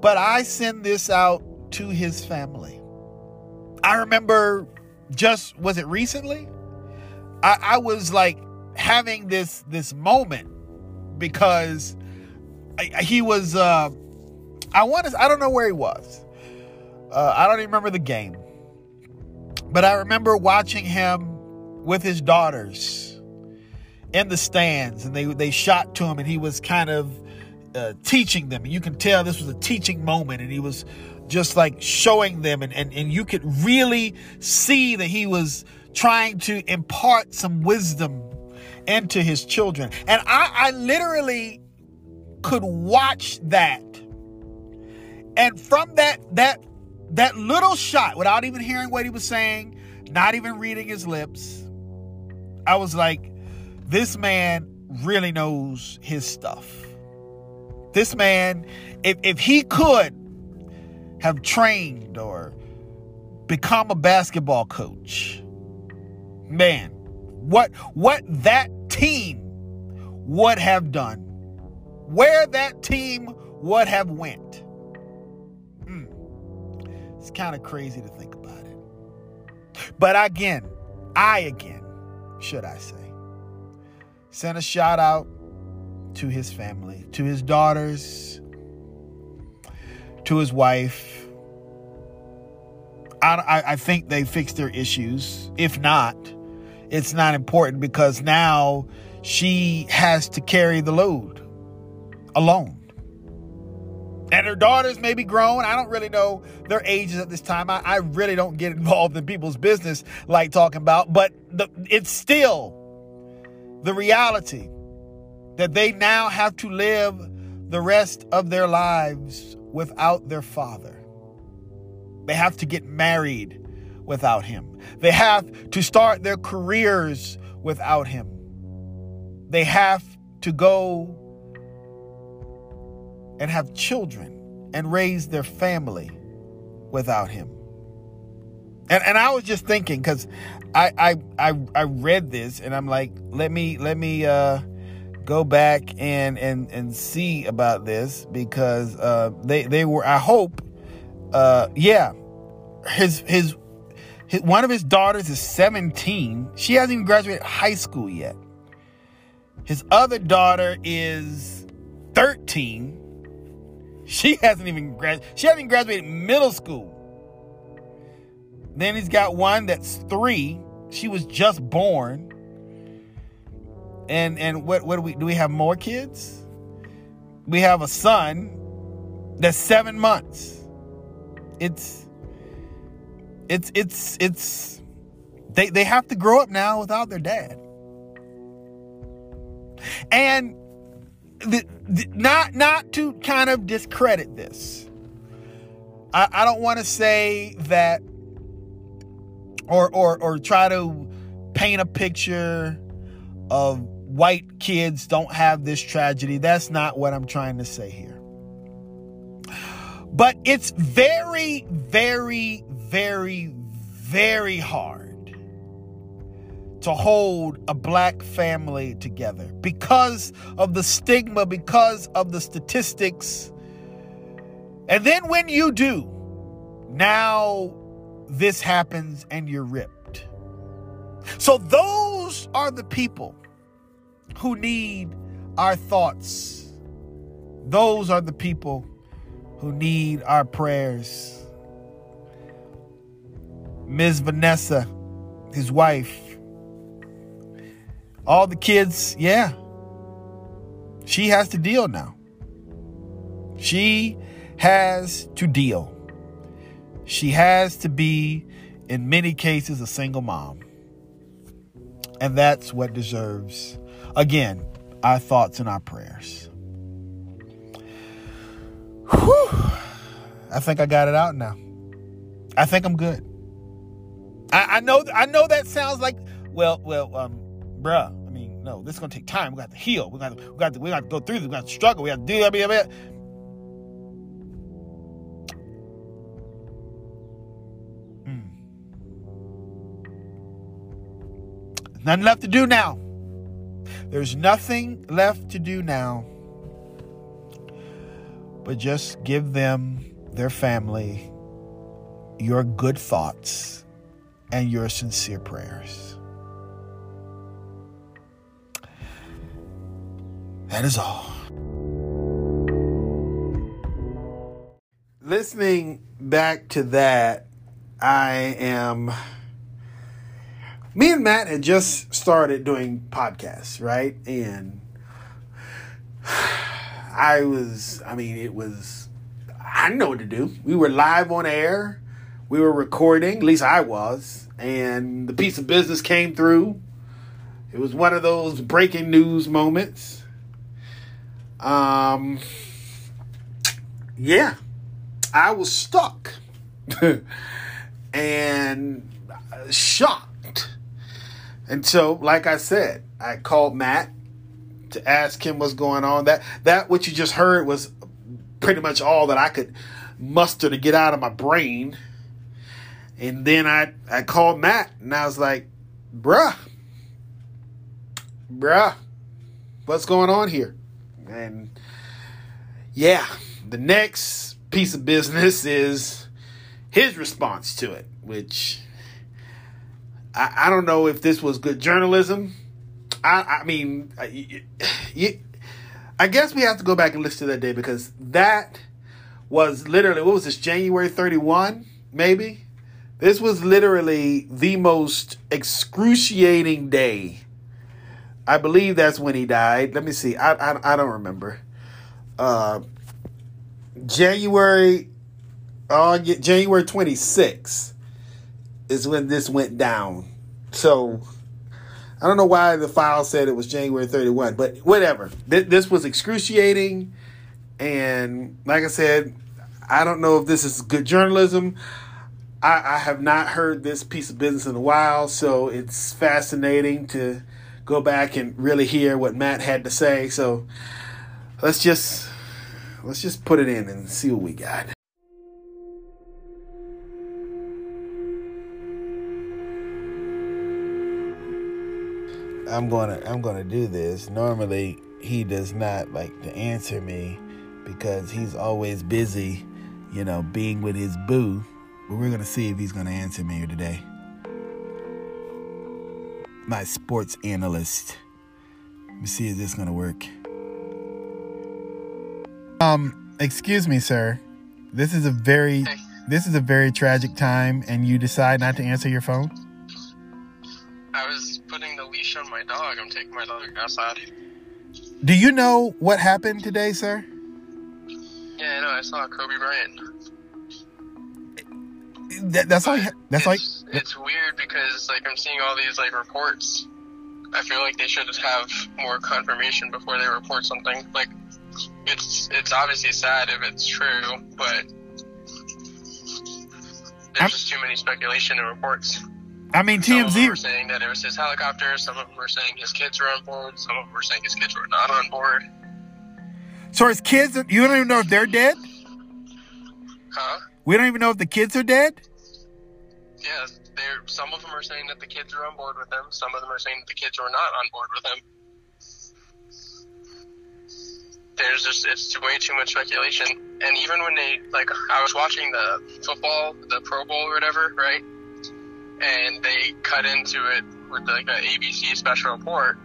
But I send this out to his family. I remember just, was it recently? I, I was like having this this moment because I, he was uh, I want to I don't know where he was. Uh, I don't even remember the game. But I remember watching him with his daughters in the stands and they they shot to him and he was kind of uh, teaching them and you can tell this was a teaching moment and he was just like showing them and, and, and you could really see that he was trying to impart some wisdom into his children. And I, I literally could watch that. And from that, that, that little shot, without even hearing what he was saying, not even reading his lips, I was like, this man really knows his stuff. This man, if, if he could have trained or become a basketball coach, man, what what that team would have done, where that team would have went. Mm. It's kind of crazy to think about it. But again, I again, should I say, send a shout out to his family, to his daughters, to his wife. I, I, think they fixed their issues. If not, it's not important because now she has to carry the load alone. And her daughters may be grown. I don't really know their ages at this time. I, I really don't get involved in people's business like talking about, but the, it's still the reality that they now have to live the rest of their lives without their father. They have to get married without him. They have to start their careers without him. They have to go and have children and raise their family without him. And and I was just thinking because I, I I I read this and I'm like, let me let me uh go back and and and see about this because uh they they were I hope uh yeah his his his, one of his daughters is 17. She hasn't even graduated high school yet. His other daughter is 13. She hasn't even grad she hasn't graduated middle school. Then he's got one that's 3. She was just born. And and what what do we do we have more kids? We have a son that's 7 months. It's it's it's it's they they have to grow up now without their dad. And the, the, not not to kind of discredit this. I, I don't want to say that or or or try to paint a picture of white kids don't have this tragedy. That's not what I'm trying to say here. But it's very, very, very, very hard to hold a black family together because of the stigma, because of the statistics. And then when you do, now this happens and you're ripped. So those are the people who need our thoughts. Those are the people who need our prayers. Ms. Vanessa, his wife, all the kids, yeah. She has to deal now. She has to deal. She has to be, in many cases, a single mom. And that's what deserves, again, our thoughts and our prayers. Whew. I think I got it out now. I think I'm good. I, I know I know that sounds like well, well, um, bruh. I mean, no, this is gonna take time. We got to heal. We got to, we got to, we got to go through this. We got to struggle. We got to do. Blah, blah, blah. Mm. Nothing left to do now. There's nothing left to do now but just give them, their family, your good thoughts and your sincere prayers. That is all. Listening back to that, I am. Me and Matt had just started doing podcasts, right? And I was, I mean, it was, I know what to do. We were live on air. We were recording, at least I was. And the piece of business came through. It was one of those breaking news moments. Um, yeah, I was stuck and shocked. And so, like I said, I called Matt to ask him what's going on. That that what you just heard was pretty much all that I could muster to get out of my brain. And then I I called Matt and I was like, bruh, bruh, what's going on here? And yeah, the next piece of business is his response to it, which I, I don't know if this was good journalism. I, I mean, I, you, I guess we have to go back and listen to that day because that was literally what was this January 31 maybe? This was literally the most excruciating day. I believe that's when he died. Let me see. I I, I don't remember. Uh January uh January 26th is when this went down. So I don't know why the file said it was January 31 but whatever Th- this was excruciating and like I said, I don't know if this is good journalism. I, I, have not heard this piece of business in a while, so it's fascinating to go back and really hear what Matt had to say. So let's just let's just put it in and see what we got. I'm gonna I'm gonna do this. Normally he does not like to answer me because he's always busy, you know, being with his boo. But we're to see if he's to answer me today. My sports analyst. Let me see if this is to work. Um, excuse me, sir. This is a very this is a very tragic time and you decide not to answer your phone? I was putting the leash on my dog. I'm taking my dog outside. Do you know what happened today, sir? Yeah, no, I saw Kobe Bryant. That, that's. You, that's all. It's, it's weird because like I'm seeing all these like reports. I feel like they should have more confirmation before they report something. Like it's it's obviously sad if it's true, but there's I'm- just too many speculation and reports. I mean, Some TMZ. were saying that it was his helicopter. Some of them were saying his kids were on board. Some of them were saying his kids were not on board. So his kids, you don't even know if they're dead. Huh? We don't even know if the kids are dead. Yeah, they're, some of them are saying that the kids are on board with them. Some of them are saying that the kids were not on board with him. There's just it's way too much speculation. And even when they like, I was watching the football, the Pro Bowl or whatever, right? And they cut into it with like an ABC special report,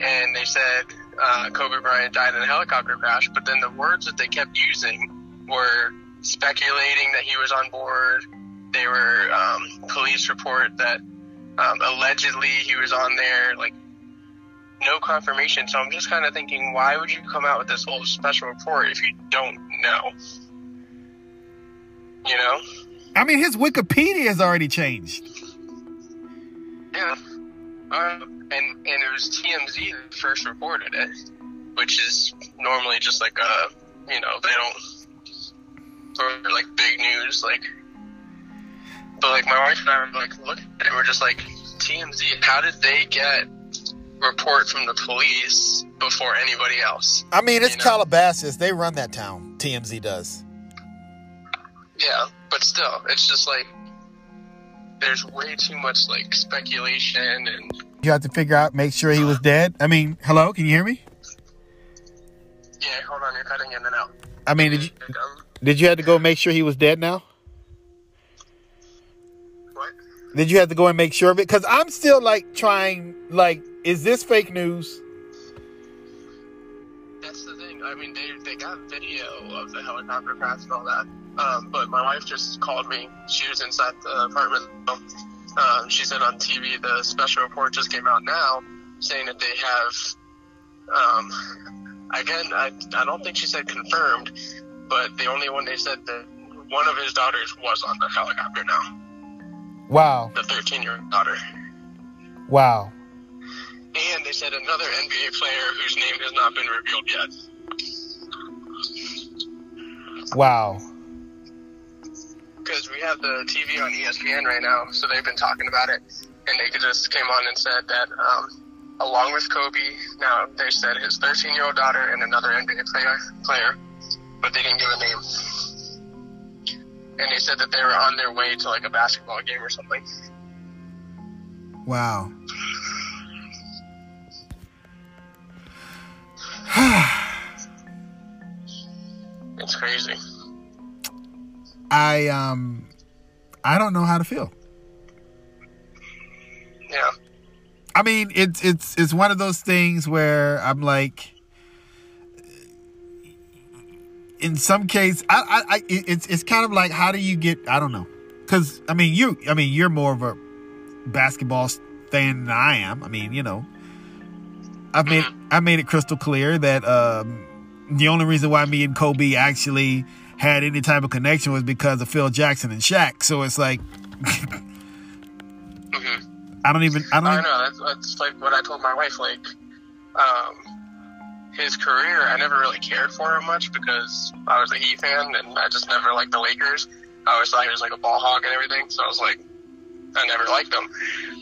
and they said uh, Kobe Bryant died in a helicopter crash. But then the words that they kept using were speculating that he was on board. They were um, police report that um, allegedly he was on there. Like no confirmation. So I'm just kind of thinking, why would you come out with this whole special report if you don't know? You know? I mean, his Wikipedia has already changed. Yeah. Uh, and and it was TMZ that first reported it, which is normally just like a you know they don't for like big news like. But like my wife and I were like look at it, we're just like TMZ. How did they get report from the police before anybody else? I mean, it's You know? Calabasas. They run that town. TMZ does. Yeah, but still, it's just like there's way too much like speculation and You have to figure out, make sure he was dead. I mean, hello, can you hear me? yeah. Hold on, you're cutting in and out. I mean, did you did you have to go make sure he was dead now? what? Did you have to go and make sure of it? Because I'm still like trying, like, is this fake news? That's the thing. I mean, they they got video of the helicopter crash and all that. Um, but my wife just called me. She was inside the apartment. Um, she said on TV the special report just came out now, saying that they have. Um, again, I I don't think she said confirmed, but the only one they said that one of his daughters was on the helicopter now. Wow, The 13 year old daughter. wow. And they said another NBA player whose name has not been revealed yet. Wow. because we have the TV on ESPN right now, so they've been talking about it, and they just came on and said that um, along with Kobe, now they said his 13 year old daughter and another NBA player, player, but they didn't give a name, and they said that they were on their way to like a basketball game or something. Wow. crazy. I um I don't know how to feel. Yeah. I mean, it's it's it's one of those things where I'm like, in some case, I I, I it's it's kind of like how do you get? I don't know, because I mean you I mean you're more of a basketball fan than I am. I mean you know, I've made I made it crystal clear that um, the only reason why me and Kobe actually had any type of connection was because of Phil Jackson and Shaq. So it's like. I don't even. I don't. I know that's, that's like what I told my wife. Like, um, his career, I never really cared for him much because I was a Heat fan and I just never liked the Lakers. I always thought he was like a ball hog and everything, so I was like, I never liked him.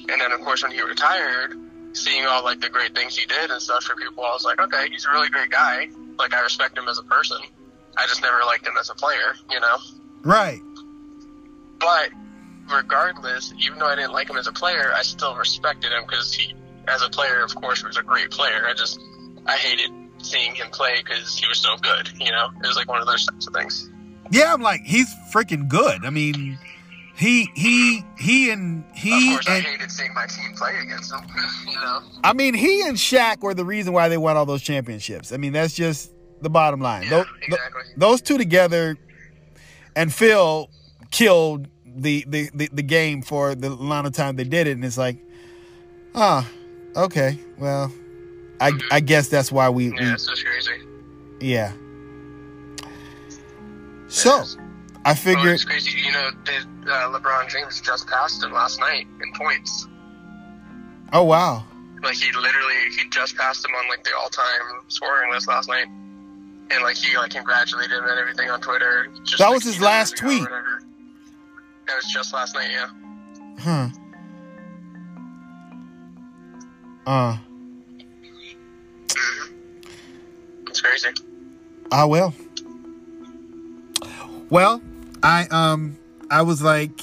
And then of course when he retired, seeing all like the great things he did and stuff for people, I was like, okay, he's a really great guy. Like I respect him as a person. I just never liked him as a player, you know. right. But regardless, even though I didn't like him as a player, I still respected him because he, as a player, of course, was a great player. I just, I hated seeing him play because he was so good. You know, it was like one of those types of things. Yeah, I'm like he's freaking good. I mean, he he he and he of course, I hated seeing my team play against him. You know, I mean he and Shaq were the reason why they won all those championships. I mean that's just the bottom line. Yeah, Tho- tho- exactly. those two together, and Phil killed the, the the the game for the amount of time they did it, and it's like, ah, okay, well, I I guess that's why we, we yeah, it's just crazy. yeah. So, I figured. Oh, it's crazy. You know, uh, LeBron James just passed him last night in points. Oh wow. Like he literally, he just passed him on like the all-time scoring list last night, and like he like congratulated him and everything on Twitter. Just, That like, was his last hours ago or tweet. That was just last night, yeah. Huh. Uh. It's crazy. Ah well. Well, I um I was like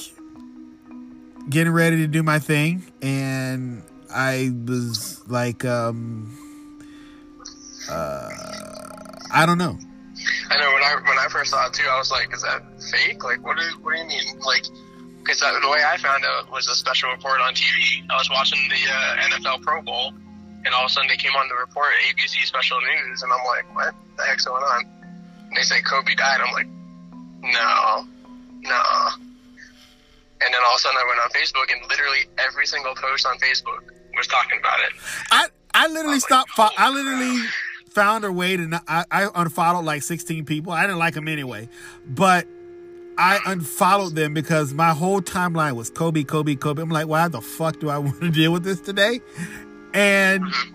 getting ready to do my thing and I was like um uh I don't know. I know when I when I first saw it too, I was like, "Is that fake? Like, what do what do you mean? Like, because the way I found out was a special report on TV. I was watching the uh, NFL Pro Bowl, and all of a sudden they came on the report ABC Special News, and I'm like, "What the heck's going on?" And they say Kobe died. I'm like, "No, no." And then all of a sudden I went on Facebook, and literally every single post on Facebook was talking about it. I I literally oh stopped fo- I literally found a way to not, I, I unfollowed like 16 people. I didn't like them anyway. But I unfollowed them because my whole timeline was Kobe, Kobe, Kobe. I'm like, why the fuck do I want to deal with this today? And mm-hmm.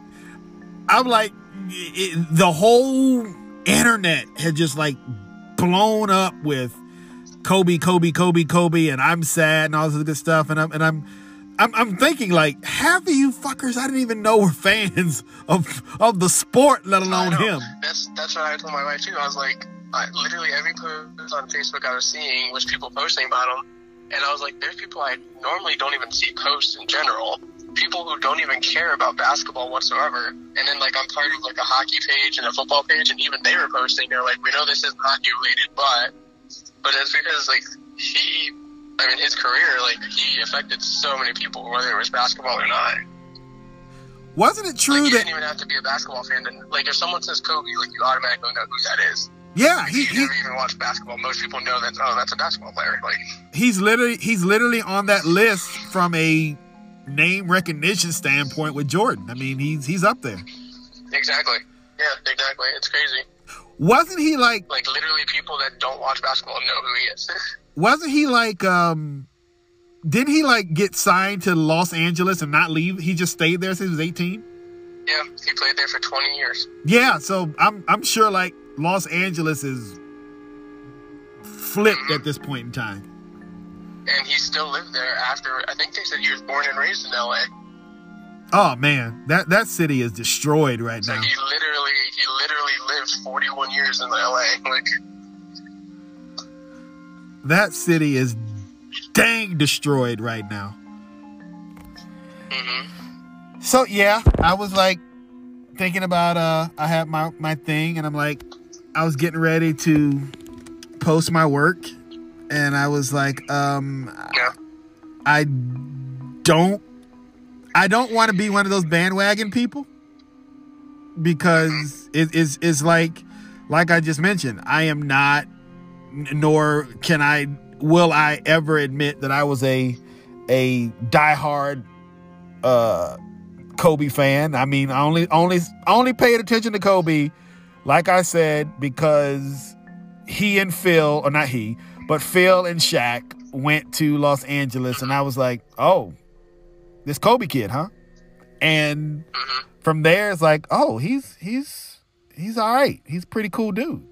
I'm like, it, the whole internet had just like blown up with Kobe, Kobe, Kobe, Kobe, and I'm sad and all this good stuff. And I'm and I'm I'm, I'm thinking like half of you fuckers I didn't even know were fans of of the sport, let alone him. That's that's what I told my wife too. I was like, I, literally every post on Facebook I was seeing was people posting about him, and I was like, there's people I normally don't even see post in general. People who don't even care about basketball whatsoever. And then like I'm part of like a hockey page and a football page, and even they were posting. They're like, we know this isn't hockey related, but but it's because like he. I mean, his career, like, he affected so many people, whether it was basketball or not. Wasn't it Like, true you that didn't even have to be a basketball fan. To, like, if someone says Kobe, like, you automatically know who that is. yeah, he, you he never even watched basketball. Most people know that. Oh, that's a basketball player. Like, he's literally he's literally on that list from a name recognition standpoint with Jordan. I mean, he's he's up there. exactly. Yeah, exactly. It's crazy. Wasn't he like Like, literally, people that don't watch basketball know who he is. wasn't he like um didn't he like get signed to Los Angeles and not leave? He just stayed there since he was 18? yeah, he played there for 20 years. Yeah, so I'm I'm sure like Los Angeles is flipped at this point in time. And he still lived there after, I think they said he was born and raised in LA. Oh man, that that city is destroyed right Like, now. he literally, he literally lived 41 years in LA. Like, That city is dang destroyed right now. hmm So yeah, I was like thinking about uh I had my my thing and I'm like I was getting ready to post my work, and I was like, um, Yeah. I don't I don't want to be one of those bandwagon people because it is is like like I just mentioned, I am not nor can I will I ever admit that I was a a diehard uh Kobe fan. I mean, I only only only paid attention to Kobe like I said because he and Phil, or not he, but Phil and Shaq went to Los Angeles, and I was like, oh, this Kobe kid, huh? And from there, it's like, oh, he's he's he's all right. He's a pretty cool dude.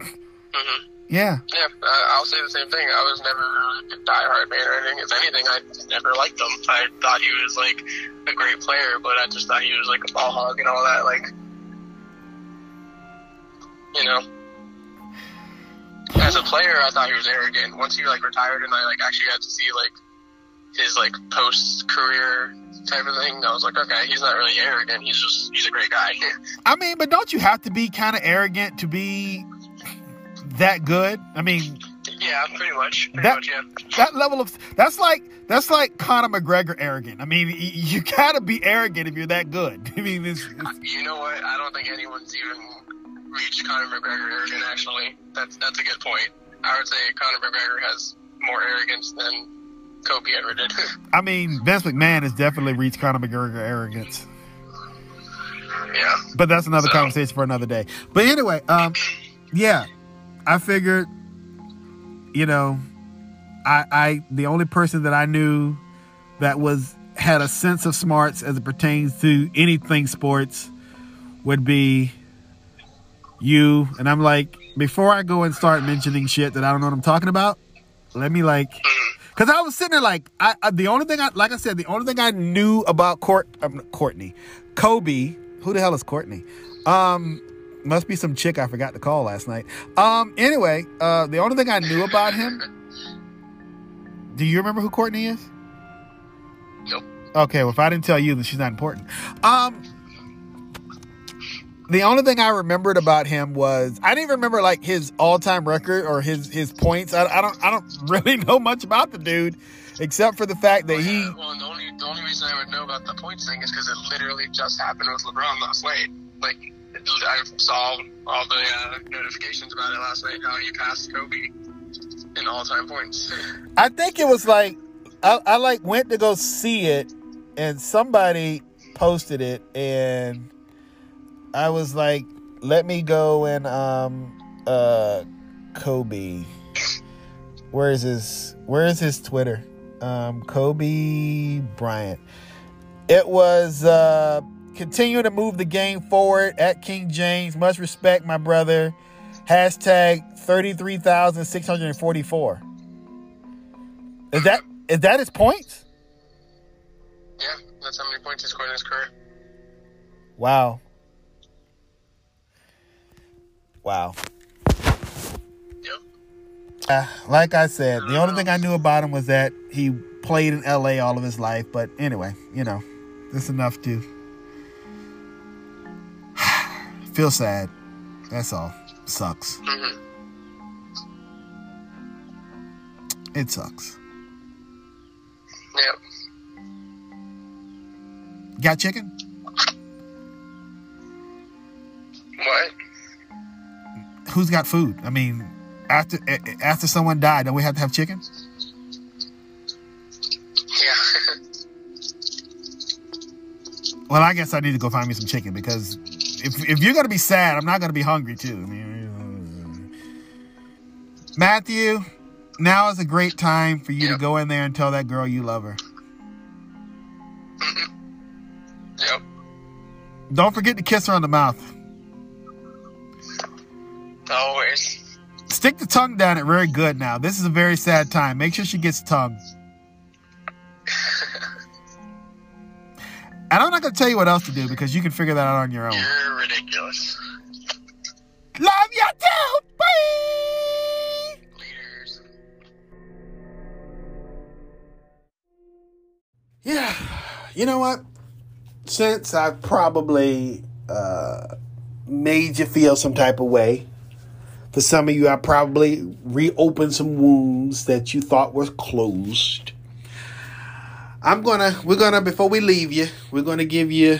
hmm Yeah, Yeah, uh, I'll say the same thing. I was never a diehard fan or anything. If anything, I never liked him. I thought he was like a great player, but I just thought he was like a ball hog and all that. Like, you know, as a player, I thought he was arrogant. Once he like retired and I like actually got to see like his like post career type of thing, I was like, okay, he's not really arrogant. He's just he's a great guy. I mean, but don't you have to be kind of arrogant to be that good? I mean, yeah, pretty much. Pretty That- much, yeah. that level of that's like that's like Conor McGregor arrogant. I mean, you gotta be arrogant if you're that good. I mean, it's, it's You know what? I don't think anyone's even reached Conor McGregor arrogant. Actually, that's that's a good point. I would say Conor McGregor has more arrogance than Kobe ever did. I mean, Vince McMahon has definitely reached Conor McGregor arrogance. yeah, But that's another So- conversation for another day. But anyway, um, yeah, I figured, you know, I, I, the only person that I knew that was had a sense of smarts as it pertains to anything sports would be you. And I'm like, before I go and start mentioning shit that I don't know what I'm talking about, let me like, because I was sitting there like, I, I the only thing I, like I said, the only thing I knew about Court, um, Courtney, Kobe. Who the hell is Courtney? Um, must be some chick I forgot to call last night. Um, anyway, uh, the only thing I knew about him. Do you remember who Courtney is? Nope. Okay, well, if I didn't tell you, then she's not important. Um, the only thing I remembered about him was I didn't even remember like his all-time record or his his points. I, I don't I don't really know much about the dude, except for the fact that he. Well, the only the only reason I would know about the points thing is because it literally just happened with LeBron last night. Like I saw all the uh, notifications about it last night. How he passed Kobe in all-time points. I think it was like I, I like went to go see it, and somebody posted it, and I was like, "Let me go and um uh Kobe. Where is his Where is his Twitter? Um, Kobe Bryant. It was uh continue to move the game forward at King James. Much respect, my brother. Hashtag thirty three thousand six hundred and forty four. Is that is that his points? yeah, that's how many points he scored in his career. Wow. Wow. Yep. Uh, like I said, the only thing I knew about him was that he played in LA all of his life. But anyway, you know, that's enough to feel sad. That's all. Sucks. hmm It sucks. Yep. Got chicken? What? Who's got food? I mean, after after someone died, don't we have to have chicken? Yeah. Well, I guess I need to go find me some chicken because if if you're gonna be sad, I'm not gonna be hungry too. I mean, Matthew, now is a great time for you to go in there and tell that girl you love her. Mm-hmm. yep. Don't forget to kiss her on the mouth. Always. Stick the tongue down it very good now. This is a very sad time. Make sure she gets tongue. And I'm not gonna tell you what else to do because you can figure that out on your own. You're ridiculous. Love you too. Bye. Leaders. Yeah, you know what? Since I've probably uh, made you feel some type of way For some of you, I probably reopened some wounds that you thought were closed. I'm gonna, we're gonna, before we leave you, we're gonna give you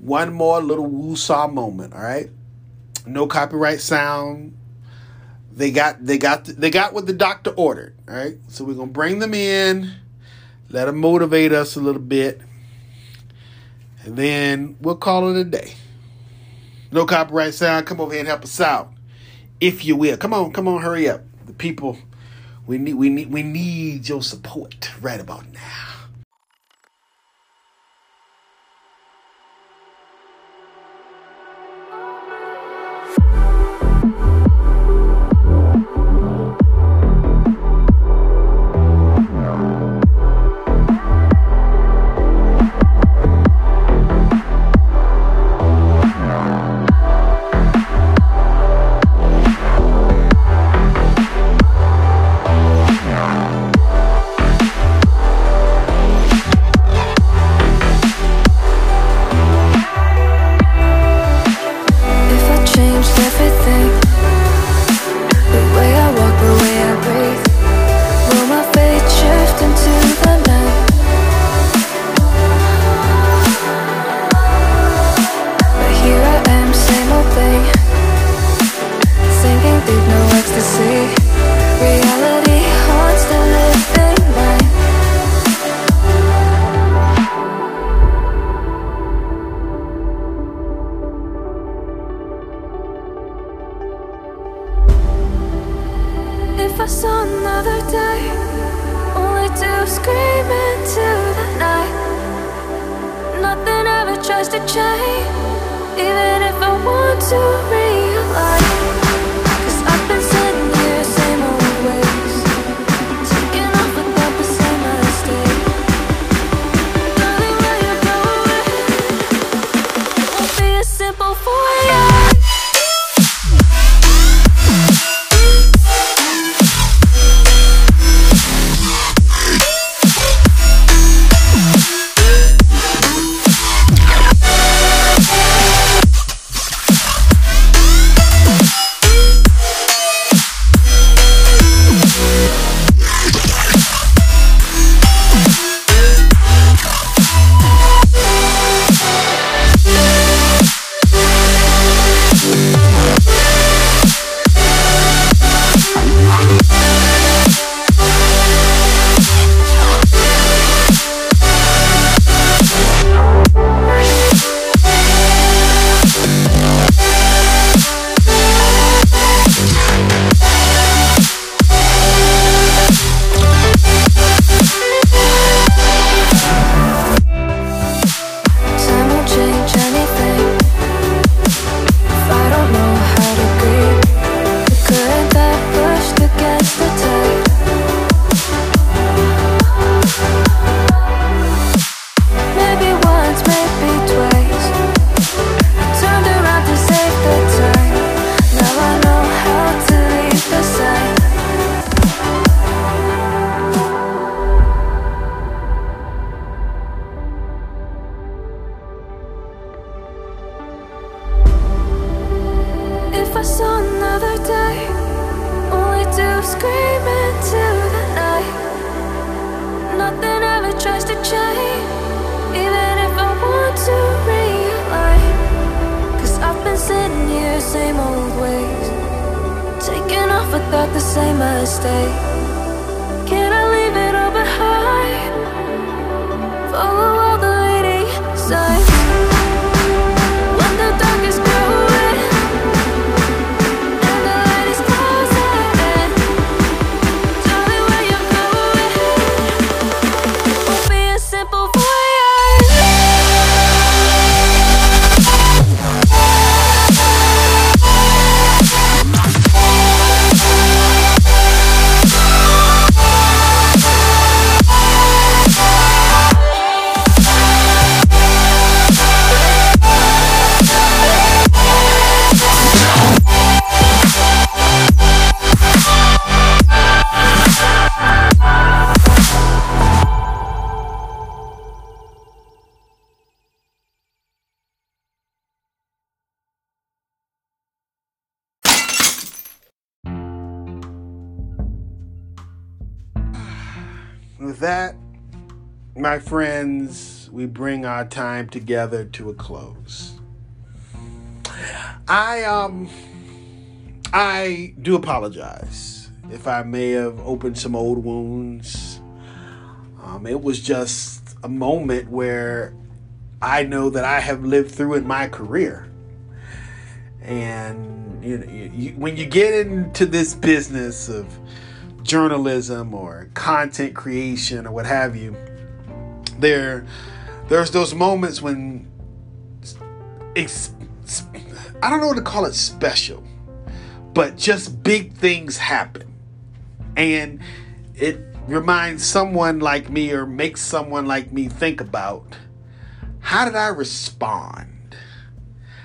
one more little woo-saw moment, all right? No copyright sound. They got, they got, they got what the doctor ordered, all right? So we're gonna bring them in, let them motivate us a little bit, and then we'll call it a day. No copyright sound. Come over here and help us out, if you will. Come on, come on, hurry up. The people, we need, we need, we need your support right about now. Mistake. Can I leave it all behind? Follow all the my friends, we bring our time together to a close. I um I do apologize if I may have opened some old wounds. Um, it was just a moment where I know that I have lived through in my career. And you know, you, when you get into this business of journalism or content creation or what have you, there there's those moments when it's, I don't know what to call it special, but just big things happen. And it reminds someone like me or makes someone like me think about how did I respond?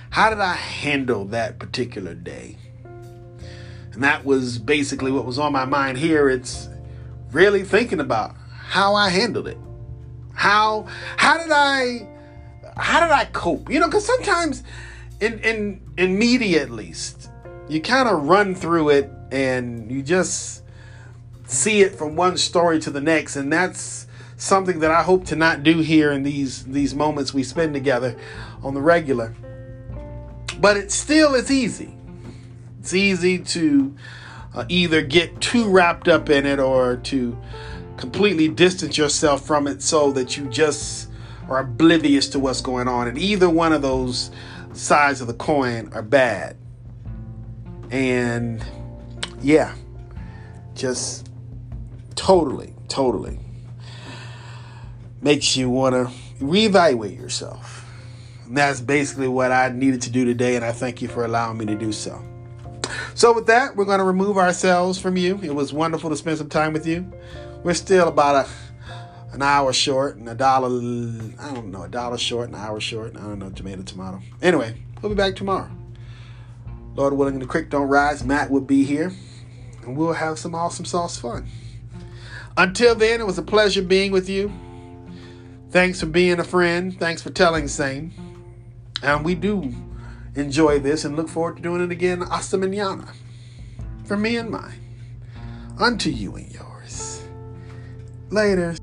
How did I handle that particular day? And that was basically what was on my mind here. It's really thinking about how I handled it. How how did I how did I cope? You know, because sometimes in in in media at least, you kind of run through it and you just see it from one story to the next, and that's something that I hope to not do here in these these moments we spend together on the regular. But it still is easy. It's easy to uh, either get too wrapped up in it or to completely distance yourself from it so that you just are oblivious to what's going on. And either one of those sides of the coin are bad. And yeah, just totally, totally makes you want to reevaluate yourself. And that's basically what I needed to do today, and I thank you for allowing me to do so. So, with that, we're going to remove ourselves from you. It was wonderful to spend some time with you. We're still about a an hour short and a dollar, I don't know, a dollar short, an hour short. I don't know, tomato, tomato. Anyway, we'll be back tomorrow. Lord willing, the creek don't rise. Matt will be here, and we'll have some awesome sauce fun. Until then, it was a pleasure being with you. Thanks for being a friend. Thanks for telling same. And we do enjoy this and look forward to doing it again hasta mañana. For me and mine. Unto you and yours. Later.